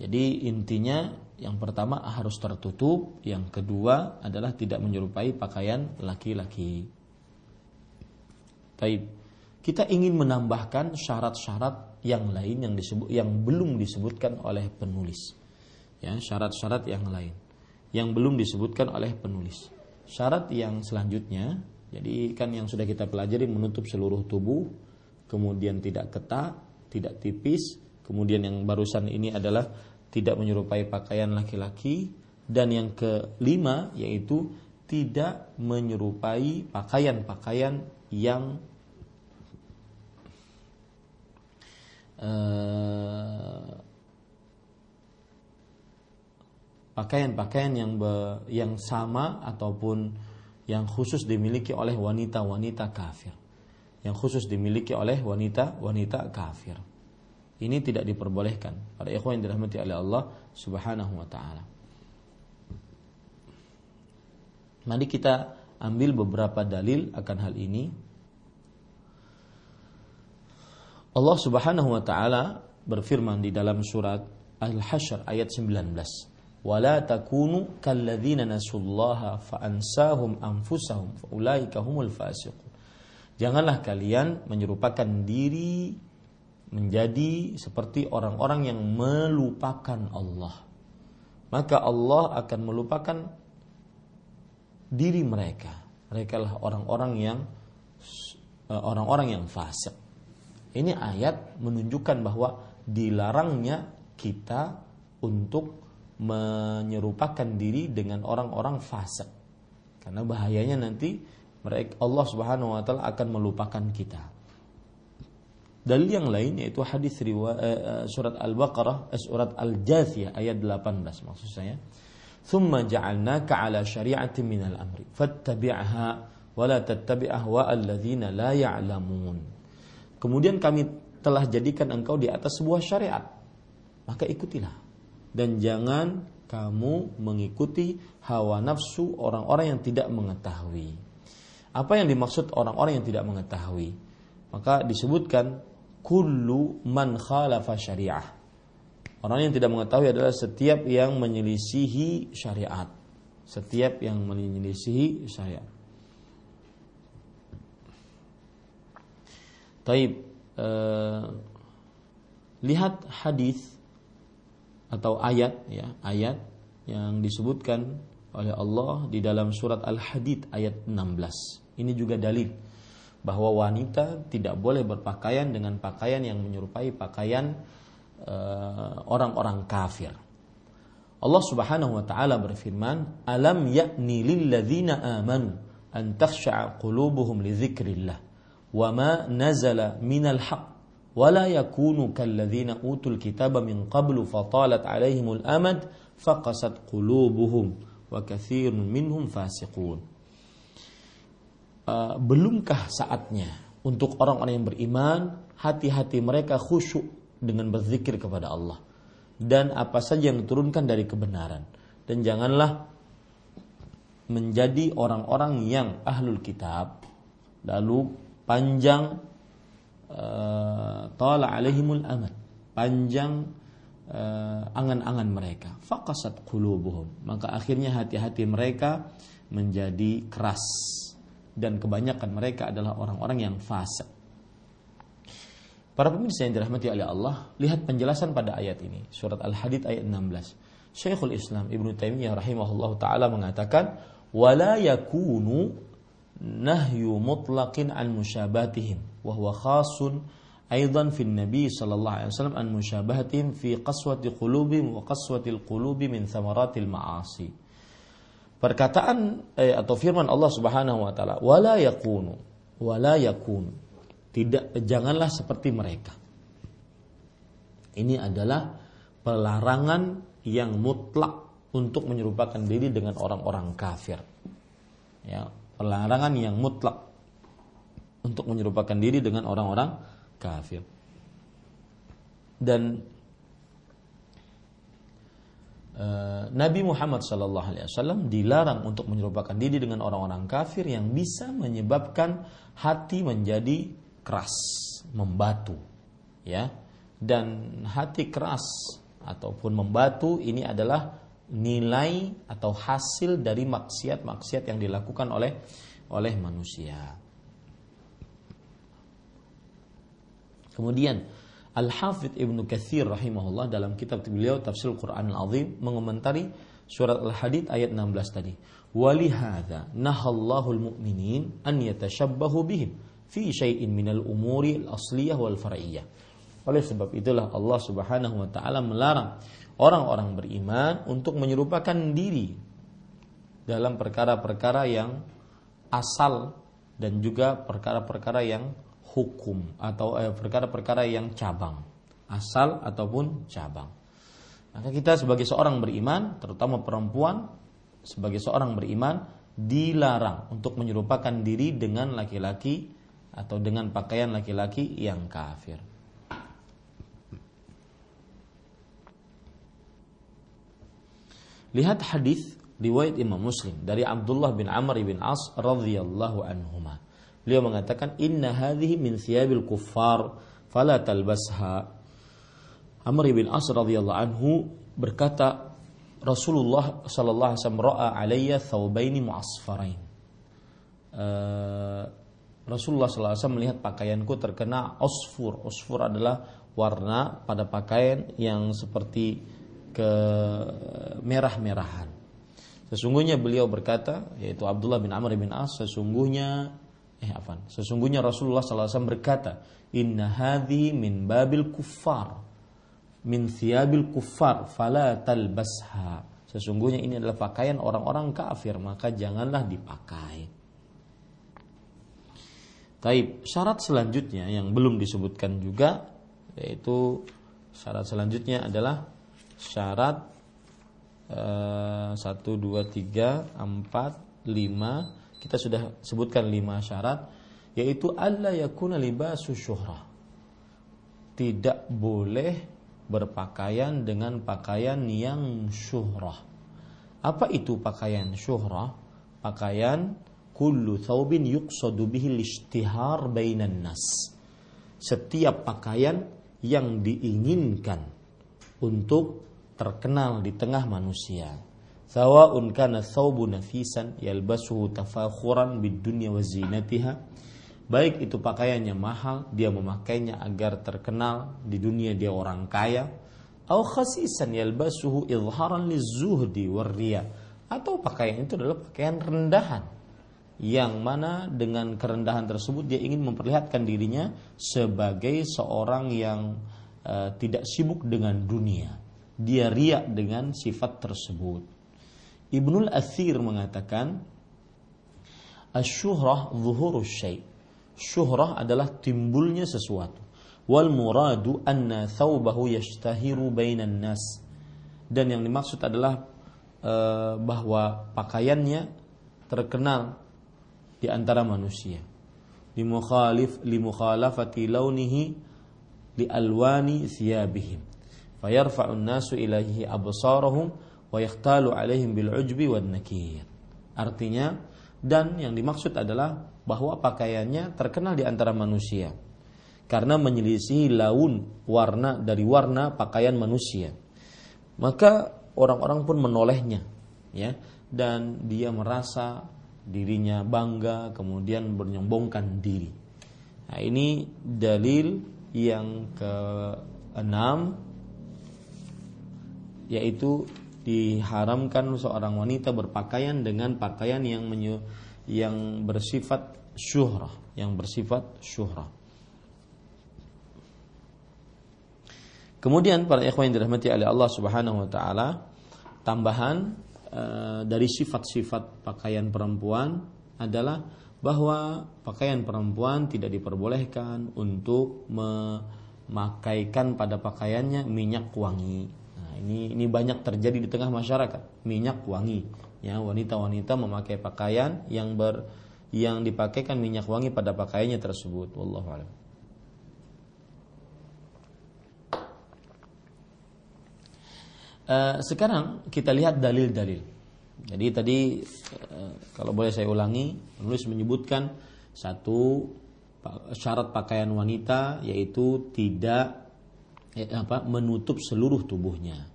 Jadi intinya yang pertama harus tertutup, yang kedua adalah tidak menyerupai pakaian laki-laki. Baik. Kita ingin menambahkan syarat-syarat yang lain yang disebut yang belum disebutkan oleh penulis. Ya, syarat-syarat yang lain yang belum disebutkan oleh penulis. Syarat yang selanjutnya, jadi kan yang sudah kita pelajari menutup seluruh tubuh, kemudian tidak ketat, tidak tipis, kemudian yang barusan ini adalah tidak menyerupai pakaian laki-laki dan yang kelima yaitu tidak menyerupai pakaian-pakaian yang uh, pakaian-pakaian yang be, yang sama ataupun yang khusus dimiliki oleh wanita-wanita kafir. Yang khusus dimiliki oleh wanita-wanita kafir ini tidak diperbolehkan pada ikhwan yang dirahmati oleh Allah Subhanahu wa taala. Mari kita ambil beberapa dalil akan hal ini. Allah Subhanahu wa taala berfirman di dalam surat Al-Hasyr ayat 19. Wala takunu kalladzina nasullaha fa ansahum anfusahum fa ulaika humul fasiqun. Janganlah kalian menyerupakan diri menjadi seperti orang-orang yang melupakan Allah. Maka Allah akan melupakan diri mereka. Mereka lah orang-orang yang eh, orang-orang yang fasik. Ini ayat menunjukkan bahwa dilarangnya kita untuk menyerupakan diri dengan orang-orang fasik. Karena bahayanya nanti mereka Allah Subhanahu wa taala akan melupakan kita. Dalil yang lain yaitu hadis riwa, eh, eh, surat Al-Baqarah eh, surat Al-Jathiyah ayat 18 maksud saya. "Tsumma ja'alnaka 'ala syari'atin minal amri fattabi'ha wa la tattabi' ahwa'a alladziina la. Kemudian kami telah jadikan engkau di atas sebuah syariat, maka ikutilah. Dan jangan kamu mengikuti hawa nafsu orang-orang yang tidak mengetahui. Apa yang dimaksud orang-orang yang tidak mengetahui? Maka disebutkan kullu man khalafa syariah. Orang yang tidak mengetahui adalah setiap yang menyelisihi syariat. Setiap yang menyelisihi syariat. Taib eh, lihat hadis atau ayat ya ayat yang disebutkan oleh Allah di dalam surat Al-Hadid ayat 16. Ini juga dalil bahwa wanita tidak boleh berpakaian dengan pakaian yang menyerupai pakaian uh, orang-orang kafir. Allah Subhanahu wa taala berfirman, "Alam ya'ni lil ladzina amanu an takhsha'a qulubuhum li dzikrillah wa ma nazala minal haqq kitaba min qablu fatalat alaihimul amad faqasat qulubuhum wa katsirun minhum fasiqun." uh, belumkah saatnya untuk orang-orang yang beriman hati-hati mereka khusyuk dengan berzikir kepada Allah dan apa saja yang diturunkan dari kebenaran dan janganlah menjadi orang-orang yang ahlul kitab lalu panjang tala alaihimul amad panjang uh, angan-angan mereka. Faqasat qulubuhum. Maka akhirnya hati-hati mereka menjadi keras. Dan kebanyakan mereka adalah orang-orang yang fasik. Para pemirsa yang dirahmati oleh Allah, lihat penjelasan pada ayat ini, surat Al-Hadid ayat 16. Syekhul Islam Ibnu Taimiyah rahimahullah taala mengatakan wala yakunu nahyu mutlaqin an musyabatihim wa huwa khasun aidan fi nabi sallallahu alaihi wasallam an fi qaswati qulubihim wa qaswatil qulubi min thamaratil ma'asi. Perkataan eh, atau firman Allah Subhanahu wa taala wala yakunu wala yakunu tidak janganlah seperti mereka. Ini adalah pelarangan yang mutlak untuk menyerupakan diri dengan orang-orang kafir. Ya, pelarangan yang mutlak untuk menyerupakan diri dengan orang-orang kafir. Dan uh, Nabi Muhammad SAW dilarang untuk menyerupakan diri dengan orang-orang kafir yang bisa menyebabkan hati menjadi keras, membatu, ya. Dan hati keras ataupun membatu ini adalah nilai atau hasil dari maksiat-maksiat yang dilakukan oleh oleh manusia. Kemudian Al-Hafidh Ibnu Katsir rahimahullah dalam kitab beliau Tafsir Quran Al-Azim mengomentari surat Al-Hadid ayat 16 tadi. Walihada nahallahu al-mu'minin an yatashabbahu bihim fi syai'in minal umuri al-asliyah wal far'iyah oleh sebab itulah Allah Subhanahu wa taala melarang orang-orang beriman untuk menyerupakan diri dalam perkara-perkara yang asal dan juga perkara-perkara yang hukum atau eh, perkara-perkara yang cabang, asal ataupun cabang. Maka kita sebagai seorang beriman, terutama perempuan sebagai seorang beriman dilarang untuk menyerupakan diri dengan laki-laki atau dengan pakaian laki-laki yang kafir. Lihat hadis riwayat Imam Muslim dari Abdullah bin Amr bin As radhiyallahu anhuma. Beliau mengatakan inna hadhihi min thiyabil kuffar fala talbasha. Amr bin As radhiyallahu anhu berkata Rasulullah sallallahu alaihi wasallam ra'a alayya thawbaini mu'asfarain. Uh, Rasulullah SAW melihat pakaianku terkena osfur. Osfur adalah warna pada pakaian yang seperti ke merah-merahan. Sesungguhnya beliau berkata, yaitu Abdullah bin Amr bin As, sesungguhnya eh apa? Sesungguhnya Rasulullah SAW berkata, Inna hadhi min babil kuffar, min thiabil kuffar, fala talbasha. Sesungguhnya ini adalah pakaian orang-orang kafir, maka janganlah dipakai. Taib, syarat selanjutnya yang belum disebutkan juga yaitu syarat selanjutnya adalah syarat eh, satu dua tiga empat lima kita sudah sebutkan lima syarat yaitu alla yakuna libasu syuhrah. Tidak boleh berpakaian dengan pakaian yang syuhrah. Apa itu pakaian syuhrah? Pakaian kullu thawbin yuqsadu bihi lishtihar bainan nas. Setiap pakaian yang diinginkan untuk terkenal di tengah manusia. Sawa'un kana thawbu nafisan yalbasuhu tafakhuran bid dunya wa zinatiha. Baik itu pakaiannya mahal, dia memakainya agar terkenal di dunia dia orang kaya. Au khasisan yalbasuhu izharan lizuhdi warriya. Atau pakaian itu adalah pakaian rendahan yang mana dengan kerendahan tersebut dia ingin memperlihatkan dirinya sebagai seorang yang uh, tidak sibuk dengan dunia dia riak dengan sifat tersebut. Ibnul Athir mengatakan Asyuhrah zuhurus syai. Syuhrah adalah timbulnya sesuatu. Wal muradu anna thawbahu yashtahiru bainan nas. Dan yang dimaksud adalah uh, bahwa pakaiannya terkenal di antara manusia. Limukhalif limukhalafati launihi li alwani thiyabihim fayarfa'un nasu ilaihi absarahum wa alaihim bil ujbi wan nakir. Artinya dan yang dimaksud adalah bahwa pakaiannya terkenal di antara manusia karena menyelisihi laun warna dari warna pakaian manusia. Maka orang-orang pun menolehnya ya dan dia merasa dirinya bangga kemudian menyombongkan diri. Nah, ini dalil yang keenam yaitu diharamkan seorang wanita berpakaian dengan pakaian yang menyu, yang bersifat syuhrah, yang bersifat syuhrah. Kemudian para ikhwan yang dirahmati oleh Allah Subhanahu wa taala, tambahan e, dari sifat-sifat pakaian perempuan adalah bahwa pakaian perempuan tidak diperbolehkan untuk memakaikan pada pakaiannya minyak wangi. Ini ini banyak terjadi di tengah masyarakat, minyak wangi. Ya, wanita-wanita memakai pakaian yang ber yang dipakaikan minyak wangi pada pakaiannya tersebut. Wallahu a'lam. Eh, sekarang kita lihat dalil-dalil. Jadi tadi uh, kalau boleh saya ulangi, penulis menyebutkan satu syarat pakaian wanita yaitu tidak eh, apa menutup seluruh tubuhnya.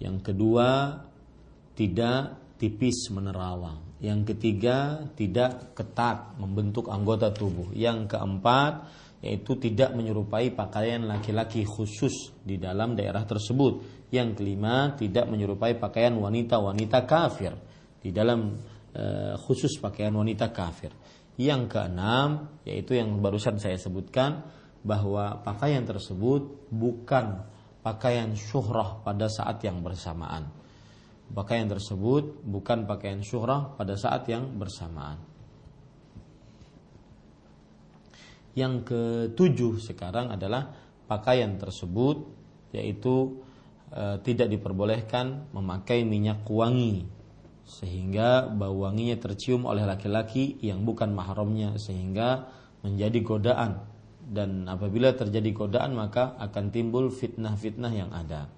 Yang kedua tidak tipis menerawang. Yang ketiga tidak ketat membentuk anggota tubuh. Yang keempat yaitu tidak menyerupai pakaian laki-laki khusus di dalam daerah tersebut yang kelima, tidak menyerupai pakaian wanita-wanita kafir di dalam e, khusus pakaian wanita kafir. Yang keenam, yaitu yang barusan saya sebutkan bahwa pakaian tersebut bukan pakaian syuhrah pada saat yang bersamaan. Pakaian tersebut bukan pakaian syuhrah pada saat yang bersamaan. Yang ketujuh sekarang adalah pakaian tersebut yaitu e, tidak diperbolehkan memakai minyak wangi sehingga bau wanginya tercium oleh laki-laki yang bukan mahramnya sehingga menjadi godaan dan apabila terjadi godaan maka akan timbul fitnah-fitnah yang ada.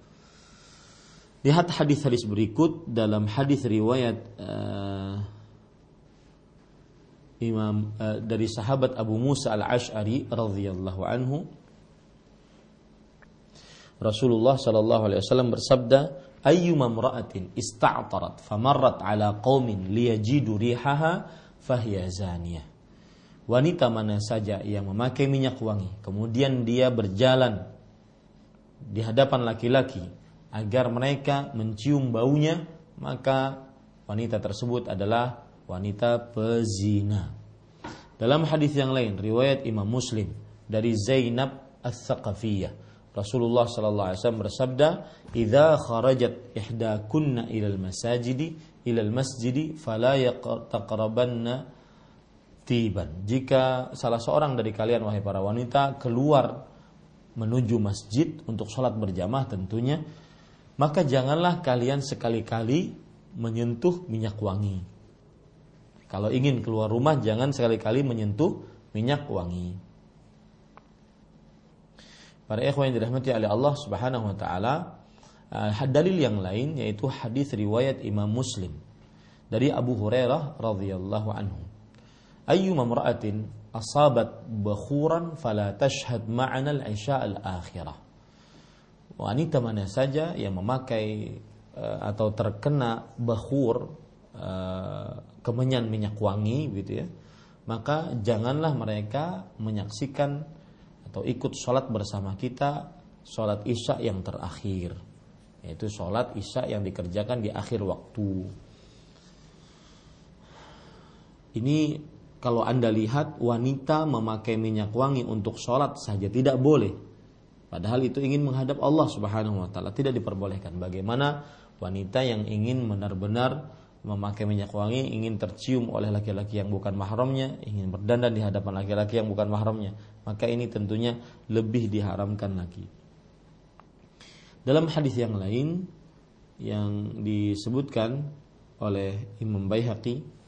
Lihat hadis-hadis berikut dalam hadis riwayat uh, Imam uh, dari sahabat Abu Musa al-Ash'ari radhiyallahu anhu Rasulullah Shallallahu Alaihi Wasallam bersabda, "Ayyuma mra'atin ista'tarat famarrat ala qaumin liyajidu rihaha fahiya zaniyah." Wanita mana saja yang memakai minyak wangi, kemudian dia berjalan di hadapan laki-laki agar mereka mencium baunya, maka wanita tersebut adalah wanita pezina. Dalam hadis yang lain, riwayat Imam Muslim dari Zainab As-Saqafiyah, Rasulullah sallallahu alaihi wasallam bersabda, "Idza kharajat ihdakunna ilal masajidi ilal masjidi fala yaqrabanna tiban." Jika salah seorang dari kalian wahai para wanita keluar menuju masjid untuk sholat berjamaah tentunya, maka janganlah kalian sekali-kali menyentuh minyak wangi. Kalau ingin keluar rumah jangan sekali-kali menyentuh minyak wangi. Para ikhwan yang dirahmati oleh Allah Subhanahu wa taala, uh, dalil yang lain yaitu hadis riwayat Imam Muslim dari Abu Hurairah radhiyallahu anhu. Ayyu mamra'atin asabat bakhuran fala tashhad ma'ana al-isya al-akhirah. Wanita mana saja yang memakai uh, atau terkena bakhur uh, kemenyan minyak wangi gitu ya, maka janganlah mereka menyaksikan atau ikut sholat bersama kita sholat isya yang terakhir yaitu sholat isya yang dikerjakan di akhir waktu ini kalau anda lihat wanita memakai minyak wangi untuk sholat saja tidak boleh. Padahal itu ingin menghadap Allah subhanahu wa ta'ala. Tidak diperbolehkan. Bagaimana wanita yang ingin benar-benar memakai minyak wangi ingin tercium oleh laki-laki yang bukan mahramnya, ingin berdandan di hadapan laki-laki yang bukan mahramnya, maka ini tentunya lebih diharamkan lagi. Dalam hadis yang lain yang disebutkan oleh Imam Baihaqi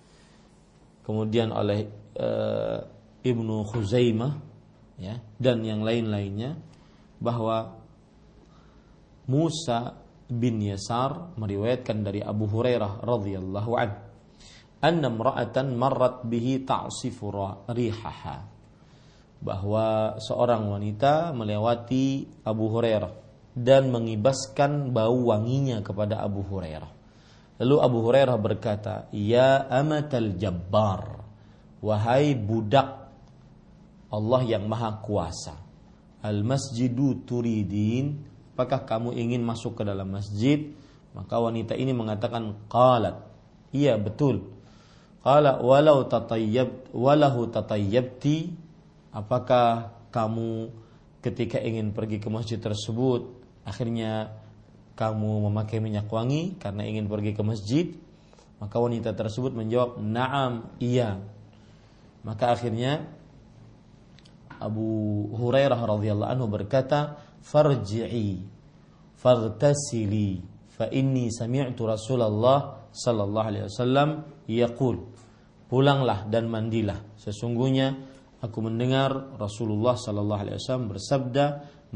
kemudian oleh e, Ibnu Khuzaimah ya dan yang lain-lainnya bahwa Musa bin Yasar meriwayatkan dari Abu Hurairah radhiyallahu an anna imra'atan marrat bihi ta'sifu rihaha bahwa seorang wanita melewati Abu Hurairah dan mengibaskan bau wanginya kepada Abu Hurairah. Lalu Abu Hurairah berkata, "Ya amatal jabbar, wahai budak Allah yang maha kuasa. Al masjidu turidin Apakah kamu ingin masuk ke dalam masjid? Maka wanita ini mengatakan qalat. Iya betul. Qala walau tatayyab walahu tatayyabti apakah kamu ketika ingin pergi ke masjid tersebut akhirnya kamu memakai minyak wangi karena ingin pergi ke masjid maka wanita tersebut menjawab na'am iya. Maka akhirnya Abu Hurairah radhiyallahu anhu berkata farji'i faghtasili fa inni sami'tu Rasulullah sallallahu alaihi wasallam yaqul. Pulanglah dan mandilah. Sesungguhnya aku mendengar Rasulullah sallallahu alaihi wasallam bersabda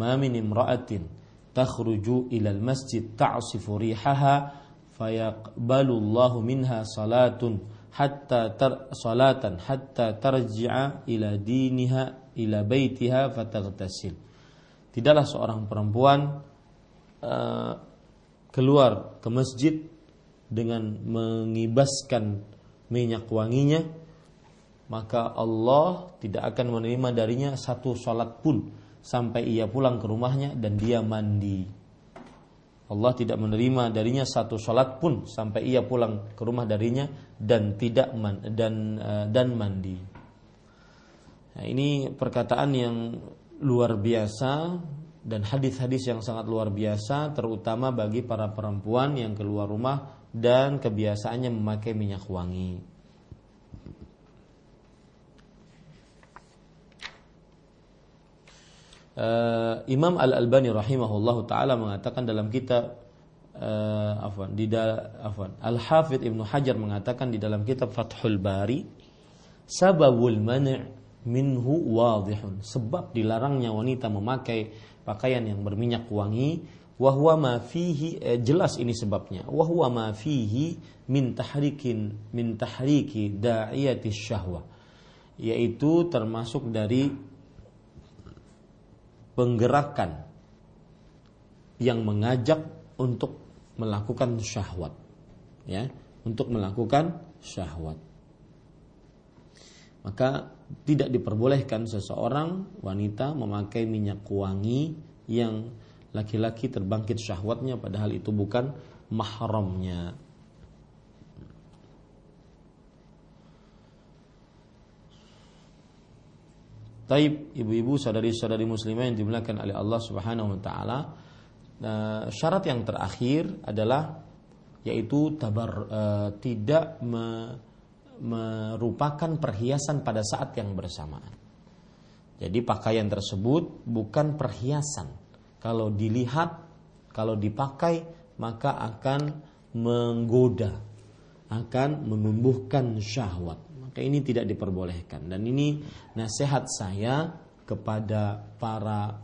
ma min imra'atin takhruju ila al-masjid ta'sifu rihaha fayaqbalu Allahu minha salatun hatta tar, salatan hatta tarji'a ila diniha ila baitiha fataghtasil tidaklah seorang perempuan uh, keluar ke masjid dengan mengibaskan minyak wanginya maka Allah tidak akan menerima darinya satu salat pun sampai ia pulang ke rumahnya dan dia mandi. Allah tidak menerima darinya satu salat pun sampai ia pulang ke rumah darinya dan tidak man, dan uh, dan mandi. Nah, ini perkataan yang luar biasa dan hadis-hadis yang sangat luar biasa terutama bagi para perempuan yang keluar rumah dan kebiasaannya memakai minyak wangi. Uh, Imam Al Albani rahimahullahu taala mengatakan dalam kitab uh, afwan di afwan Al Hafidh Ibnu Hajar mengatakan di dalam kitab Fathul Bari sababul man' minhu wadihun. Sebab dilarangnya wanita memakai pakaian yang berminyak wangi wahwa ma fihi eh, jelas ini sebabnya. Wahwa ma fihi min tahrikin min tahriki da'iyati syahwah yaitu termasuk dari penggerakan yang mengajak untuk melakukan syahwat ya untuk melakukan syahwat. Maka tidak diperbolehkan seseorang wanita memakai minyak wangi yang laki-laki terbangkit syahwatnya padahal itu bukan mahramnya Taib ibu-ibu saudari-saudari muslimah yang dimuliakan oleh Allah Subhanahu wa taala. Nah, syarat yang terakhir adalah yaitu tabar uh, tidak me, merupakan perhiasan pada saat yang bersamaan. Jadi pakaian tersebut bukan perhiasan. Kalau dilihat, kalau dipakai maka akan menggoda, akan menumbuhkan syahwat maka ini tidak diperbolehkan. Dan ini nasihat saya kepada para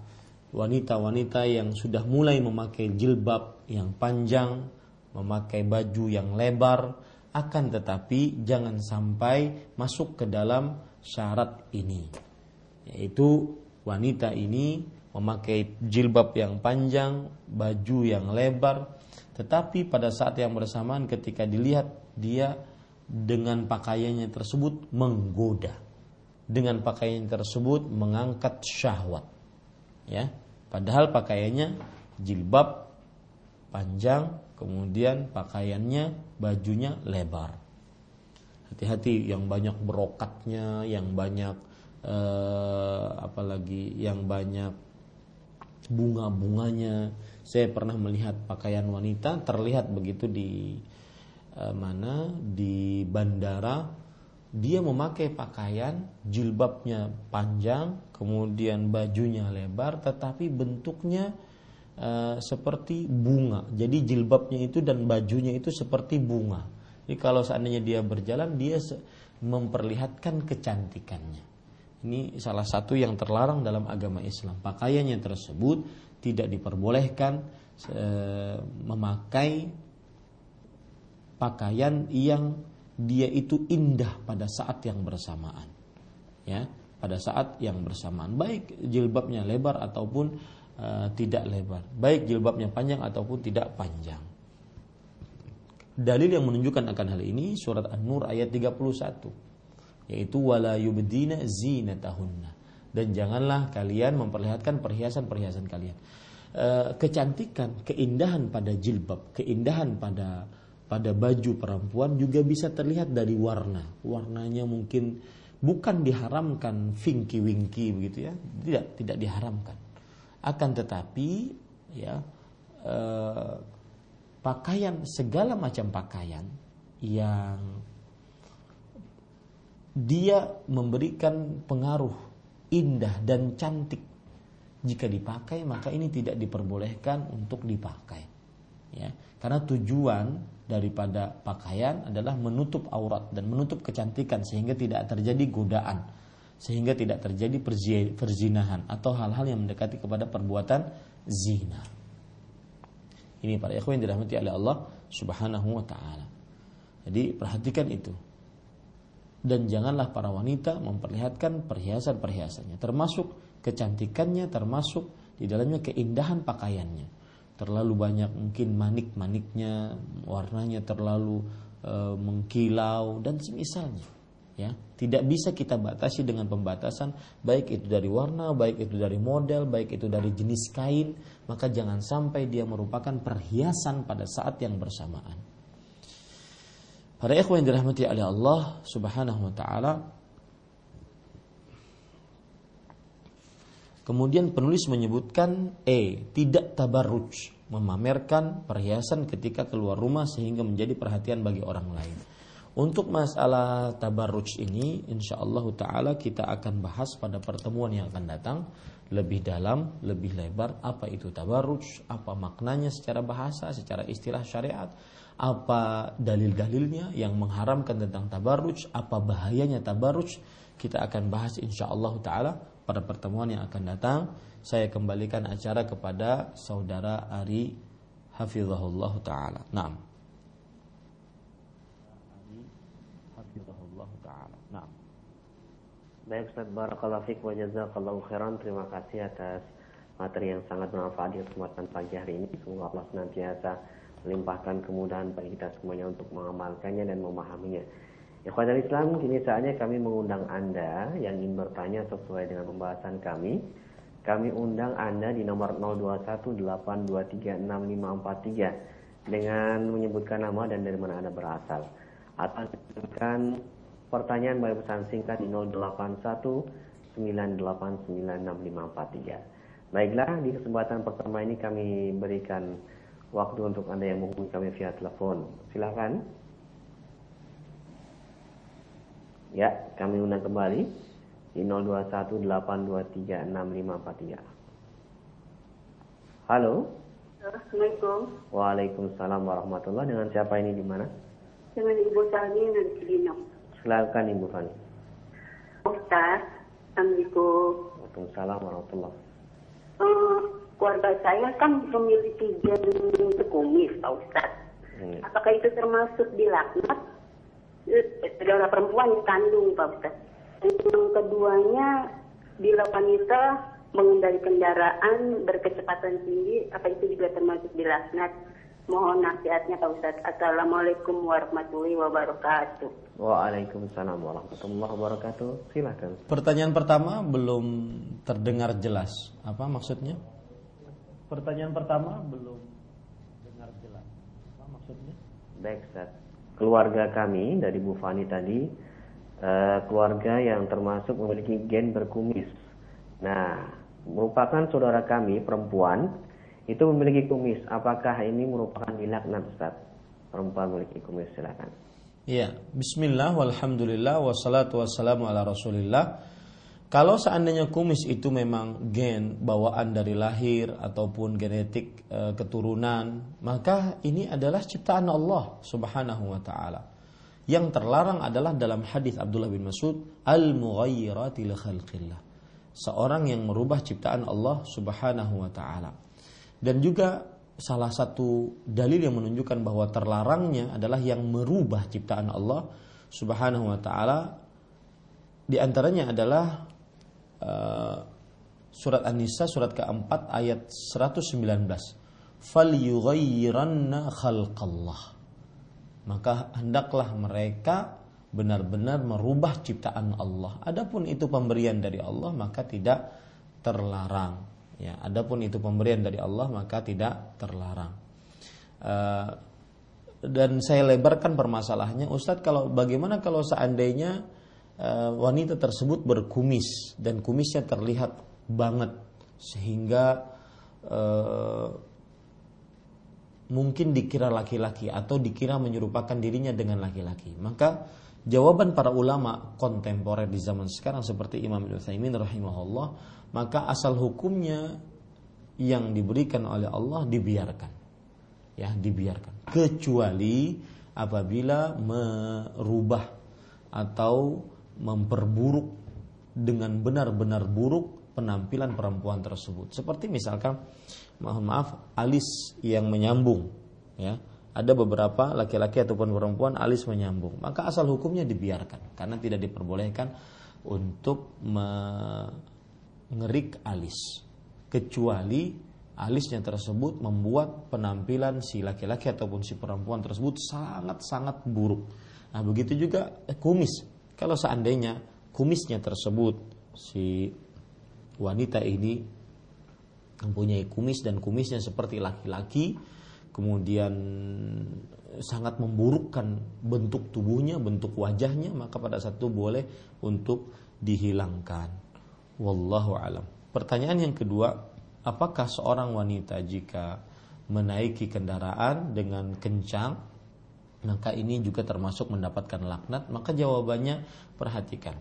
wanita-wanita yang sudah mulai memakai jilbab yang panjang, memakai baju yang lebar, akan tetapi jangan sampai masuk ke dalam syarat ini, yaitu wanita ini memakai jilbab yang panjang, baju yang lebar, tetapi pada saat yang bersamaan ketika dilihat dia dengan pakaiannya tersebut menggoda. Dengan pakaian tersebut mengangkat syahwat. Ya padahal pakaiannya jilbab panjang kemudian pakaiannya bajunya lebar. Hati-hati yang banyak berokatnya yang banyak eh, apalagi yang banyak bunga-bunganya. Saya pernah melihat pakaian wanita terlihat begitu di mana? Di bandara. Dia memakai pakaian jilbabnya panjang kemudian bajunya lebar tetapi bentuknya uh, seperti bunga. Jadi jilbabnya itu dan bajunya itu seperti bunga. Jadi kalau seandainya dia berjalan dia memperlihatkan kecantikannya. Ini salah satu yang terlarang dalam agama Islam. Pakaiannya tersebut tidak diperbolehkan memakai pakaian yang dia itu indah pada saat yang bersamaan. Ya, pada saat yang bersamaan, baik jilbabnya lebar ataupun uh, tidak lebar, baik jilbabnya panjang ataupun tidak panjang. Dalil yang menunjukkan akan hal ini surat An-Nur ayat 31 yaitu wala yubdina zinatahunna dan janganlah kalian memperlihatkan perhiasan-perhiasan kalian. e, kecantikan, keindahan pada jilbab, keindahan pada pada baju perempuan juga bisa terlihat dari warna. Warnanya mungkin bukan diharamkan vinky winky begitu ya, tidak tidak diharamkan. Akan tetapi ya eh, pakaian segala macam pakaian yang dia memberikan pengaruh indah dan cantik jika dipakai maka ini tidak diperbolehkan untuk dipakai ya karena tujuan daripada pakaian adalah menutup aurat dan menutup kecantikan sehingga tidak terjadi godaan sehingga tidak terjadi perzinahan atau hal-hal yang mendekati kepada perbuatan zina. Ini para ikhwan yang dirahmati oleh Allah Subhanahu wa taala. Jadi perhatikan itu. Dan janganlah para wanita memperlihatkan perhiasan-perhiasannya termasuk kecantikannya termasuk di dalamnya keindahan pakaiannya terlalu banyak mungkin manik-maniknya, warnanya terlalu e, mengkilau dan semisalnya. Ya, tidak bisa kita batasi dengan pembatasan baik itu dari warna, baik itu dari model, baik itu dari jenis kain, maka jangan sampai dia merupakan perhiasan pada saat yang bersamaan. Para ikhwan yang dirahmati oleh Allah Subhanahu wa taala, Kemudian penulis menyebutkan E, tidak tabarruj, memamerkan perhiasan ketika keluar rumah sehingga menjadi perhatian bagi orang lain. Untuk masalah tabarruj ini, insya Allah Taala kita akan bahas pada pertemuan yang akan datang lebih dalam, lebih lebar. Apa itu tabarruj? Apa maknanya secara bahasa, secara istilah syariat? Apa dalil-dalilnya yang mengharamkan tentang tabarruj? Apa bahayanya tabarruj? Kita akan bahas insya Allah Taala pada pertemuan yang akan datang saya kembalikan acara kepada saudara Ari Hafizahullah Ta'ala. Naam. Baik Ustaz Barakallahu Fik wa Jazakallahu Khairan. Terima kasih atas materi yang sangat bermanfaat di kesempatan pagi hari ini. Semoga Allah senantiasa melimpahkan kemudahan bagi kita semuanya untuk mengamalkannya dan memahaminya. Ikhwan Islam, kini saatnya kami mengundang Anda yang ingin bertanya sesuai dengan pembahasan kami. Kami undang Anda di nomor 0218236543 dengan menyebutkan nama dan dari mana Anda berasal. Atau mengirimkan pertanyaan melalui pesan singkat di 0819896543. Baiklah, di kesempatan pertama ini kami berikan waktu untuk Anda yang menghubungi kami via telepon. Silakan. Ya, kami undang kembali di 0218236543. Halo. Assalamualaikum. Waalaikumsalam warahmatullahi Dengan siapa ini di mana? Dengan Ibu Sani dari Cibinong. Silakan Ibu Fani. Ustaz, Assalamualaikum. Waalaikumsalam warahmatullahi uh, Keluarga saya kan memiliki gen kumis, Pak Ustaz. Hmm. Apakah itu termasuk dilaknat saudara perempuan yang kandung Pak Ustaz. Yang keduanya bila wanita mengendari kendaraan berkecepatan tinggi, apa itu juga termasuk dilaknat? Mohon nasihatnya Pak Ustaz. Assalamualaikum warahmatullahi wabarakatuh. Waalaikumsalam warahmatullahi wabarakatuh. Silakan. Pertanyaan pertama belum terdengar jelas. Apa maksudnya? Pertanyaan pertama belum dengar jelas. Apa maksudnya? Baik, Ustaz keluarga kami dari Bu Fani tadi uh, keluarga yang termasuk memiliki gen berkumis. Nah, merupakan saudara kami perempuan itu memiliki kumis. Apakah ini merupakan dilaknat Ustaz? Perempuan memiliki kumis silakan. Iya, bismillah walhamdulillah wassalatu wassalamu ala Rasulillah. Kalau seandainya kumis itu memang gen bawaan dari lahir ataupun genetik e, keturunan, maka ini adalah ciptaan Allah Subhanahu wa taala. Yang terlarang adalah dalam hadis Abdullah bin Mas'ud, al-mughayyirati li khalqillah. Seorang yang merubah ciptaan Allah Subhanahu wa taala. Dan juga salah satu dalil yang menunjukkan bahwa terlarangnya adalah yang merubah ciptaan Allah Subhanahu wa taala di antaranya adalah uh, surat An-Nisa surat keempat ayat 119 fal yughayyiranna khalqallah. Maka hendaklah mereka benar-benar merubah ciptaan Allah. Adapun itu pemberian dari Allah maka tidak terlarang. Ya, adapun itu pemberian dari Allah maka tidak terlarang. Uh, dan saya lebarkan permasalahannya, Ustadz kalau bagaimana kalau seandainya wanita tersebut berkumis dan kumisnya terlihat banget sehingga uh, mungkin dikira laki-laki atau dikira menyerupakan dirinya dengan laki-laki. Maka jawaban para ulama kontemporer di zaman sekarang seperti Imam Ibnu rahimahullah, maka asal hukumnya yang diberikan oleh Allah dibiarkan. Ya, dibiarkan. Kecuali apabila merubah atau memperburuk dengan benar-benar buruk penampilan perempuan tersebut. Seperti misalkan mohon maaf alis yang menyambung ya. Ada beberapa laki-laki ataupun perempuan alis menyambung. Maka asal hukumnya dibiarkan karena tidak diperbolehkan untuk mengerik alis kecuali alisnya tersebut membuat penampilan si laki-laki ataupun si perempuan tersebut sangat-sangat buruk. Nah begitu juga kumis kalau seandainya kumisnya tersebut si wanita ini mempunyai kumis dan kumisnya seperti laki-laki kemudian sangat memburukkan bentuk tubuhnya, bentuk wajahnya, maka pada saat itu boleh untuk dihilangkan. Wallahu alam. Pertanyaan yang kedua, apakah seorang wanita jika menaiki kendaraan dengan kencang maka ini juga termasuk mendapatkan laknat? Maka jawabannya perhatikan.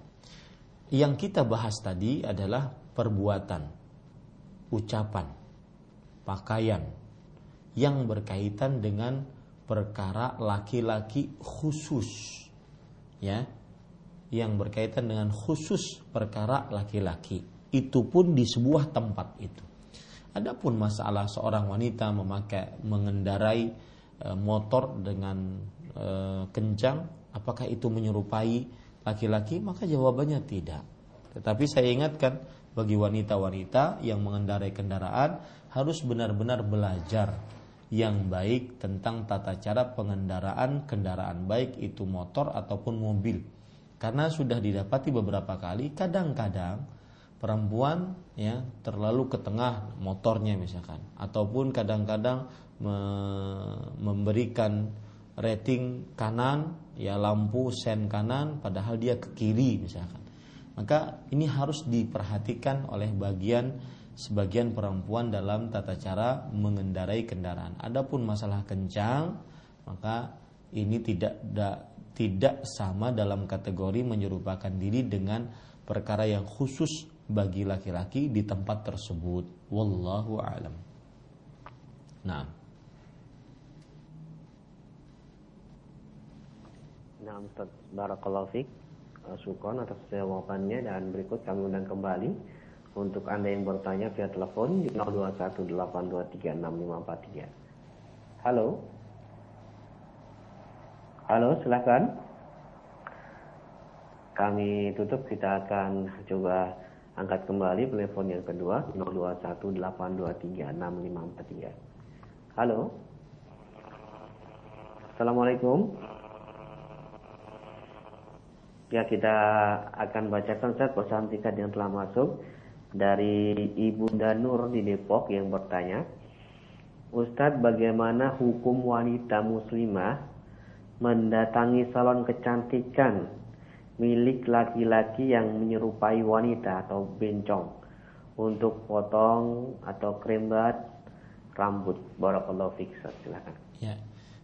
Yang kita bahas tadi adalah perbuatan ucapan, pakaian yang berkaitan dengan perkara laki-laki khusus. Ya. Yang berkaitan dengan khusus perkara laki-laki. Itu pun di sebuah tempat itu. Adapun masalah seorang wanita memakai mengendarai motor dengan e, kencang, apakah itu menyerupai laki-laki? Maka jawabannya tidak. Tetapi saya ingatkan bagi wanita-wanita yang mengendarai kendaraan harus benar-benar belajar yang baik tentang tata cara pengendaraan kendaraan baik itu motor ataupun mobil. Karena sudah didapati beberapa kali kadang-kadang perempuan ya terlalu ke tengah motornya misalkan ataupun kadang-kadang memberikan rating kanan ya lampu sen kanan padahal dia ke kiri misalkan maka ini harus diperhatikan oleh bagian sebagian perempuan dalam tata cara mengendarai kendaraan. Adapun masalah kencang, maka ini tidak da, tidak sama dalam kategori menyerupakan diri dengan perkara yang khusus bagi laki-laki di tempat tersebut. Wallahu alam. Nah. Nah, Ustaz Barakallahu Fik. Eh, Sukon atas jawabannya dan berikut kami undang kembali untuk Anda yang bertanya via telepon di 0218236543. Halo. Halo, silakan. Kami tutup, kita akan coba angkat kembali telepon yang kedua 0218236543. Halo. Assalamualaikum. Ya kita akan bacakan Ustaz pesan singkat yang telah masuk dari Ibu Danur di Depok yang bertanya, Ustadz bagaimana hukum wanita muslimah mendatangi salon kecantikan milik laki-laki yang menyerupai wanita atau bencong untuk potong atau krembat rambut. Barakallahu fiik. Silakan. Ya.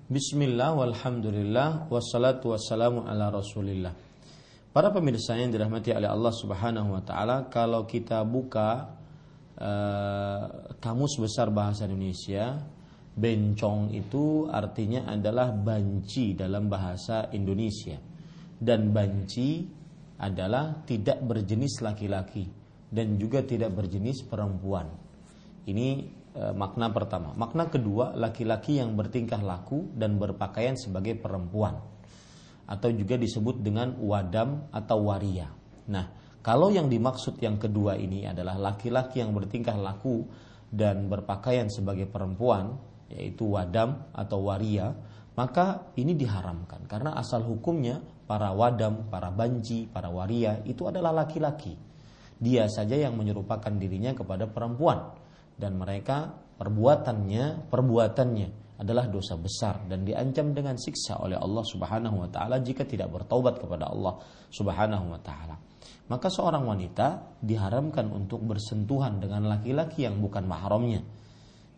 Bismillah walhamdulillah wassalatu wassalamu ala Rasulillah. Para pemirsa yang dirahmati oleh Allah Subhanahu wa taala, kalau kita buka uh, kamus besar bahasa Indonesia, bencong itu artinya adalah banci dalam bahasa Indonesia. Dan banci adalah tidak berjenis laki-laki dan juga tidak berjenis perempuan. Ini uh, makna pertama. Makna kedua, laki-laki yang bertingkah laku dan berpakaian sebagai perempuan atau juga disebut dengan wadam atau waria. Nah, kalau yang dimaksud yang kedua ini adalah laki-laki yang bertingkah laku dan berpakaian sebagai perempuan, yaitu wadam atau waria, maka ini diharamkan karena asal hukumnya para wadam, para banji, para waria itu adalah laki-laki. Dia saja yang menyerupakan dirinya kepada perempuan. dan mereka perbuatannya perbuatannya adalah dosa besar dan diancam dengan siksa oleh Allah Subhanahu wa taala jika tidak bertaubat kepada Allah Subhanahu wa taala. Maka seorang wanita diharamkan untuk bersentuhan dengan laki-laki yang bukan mahramnya.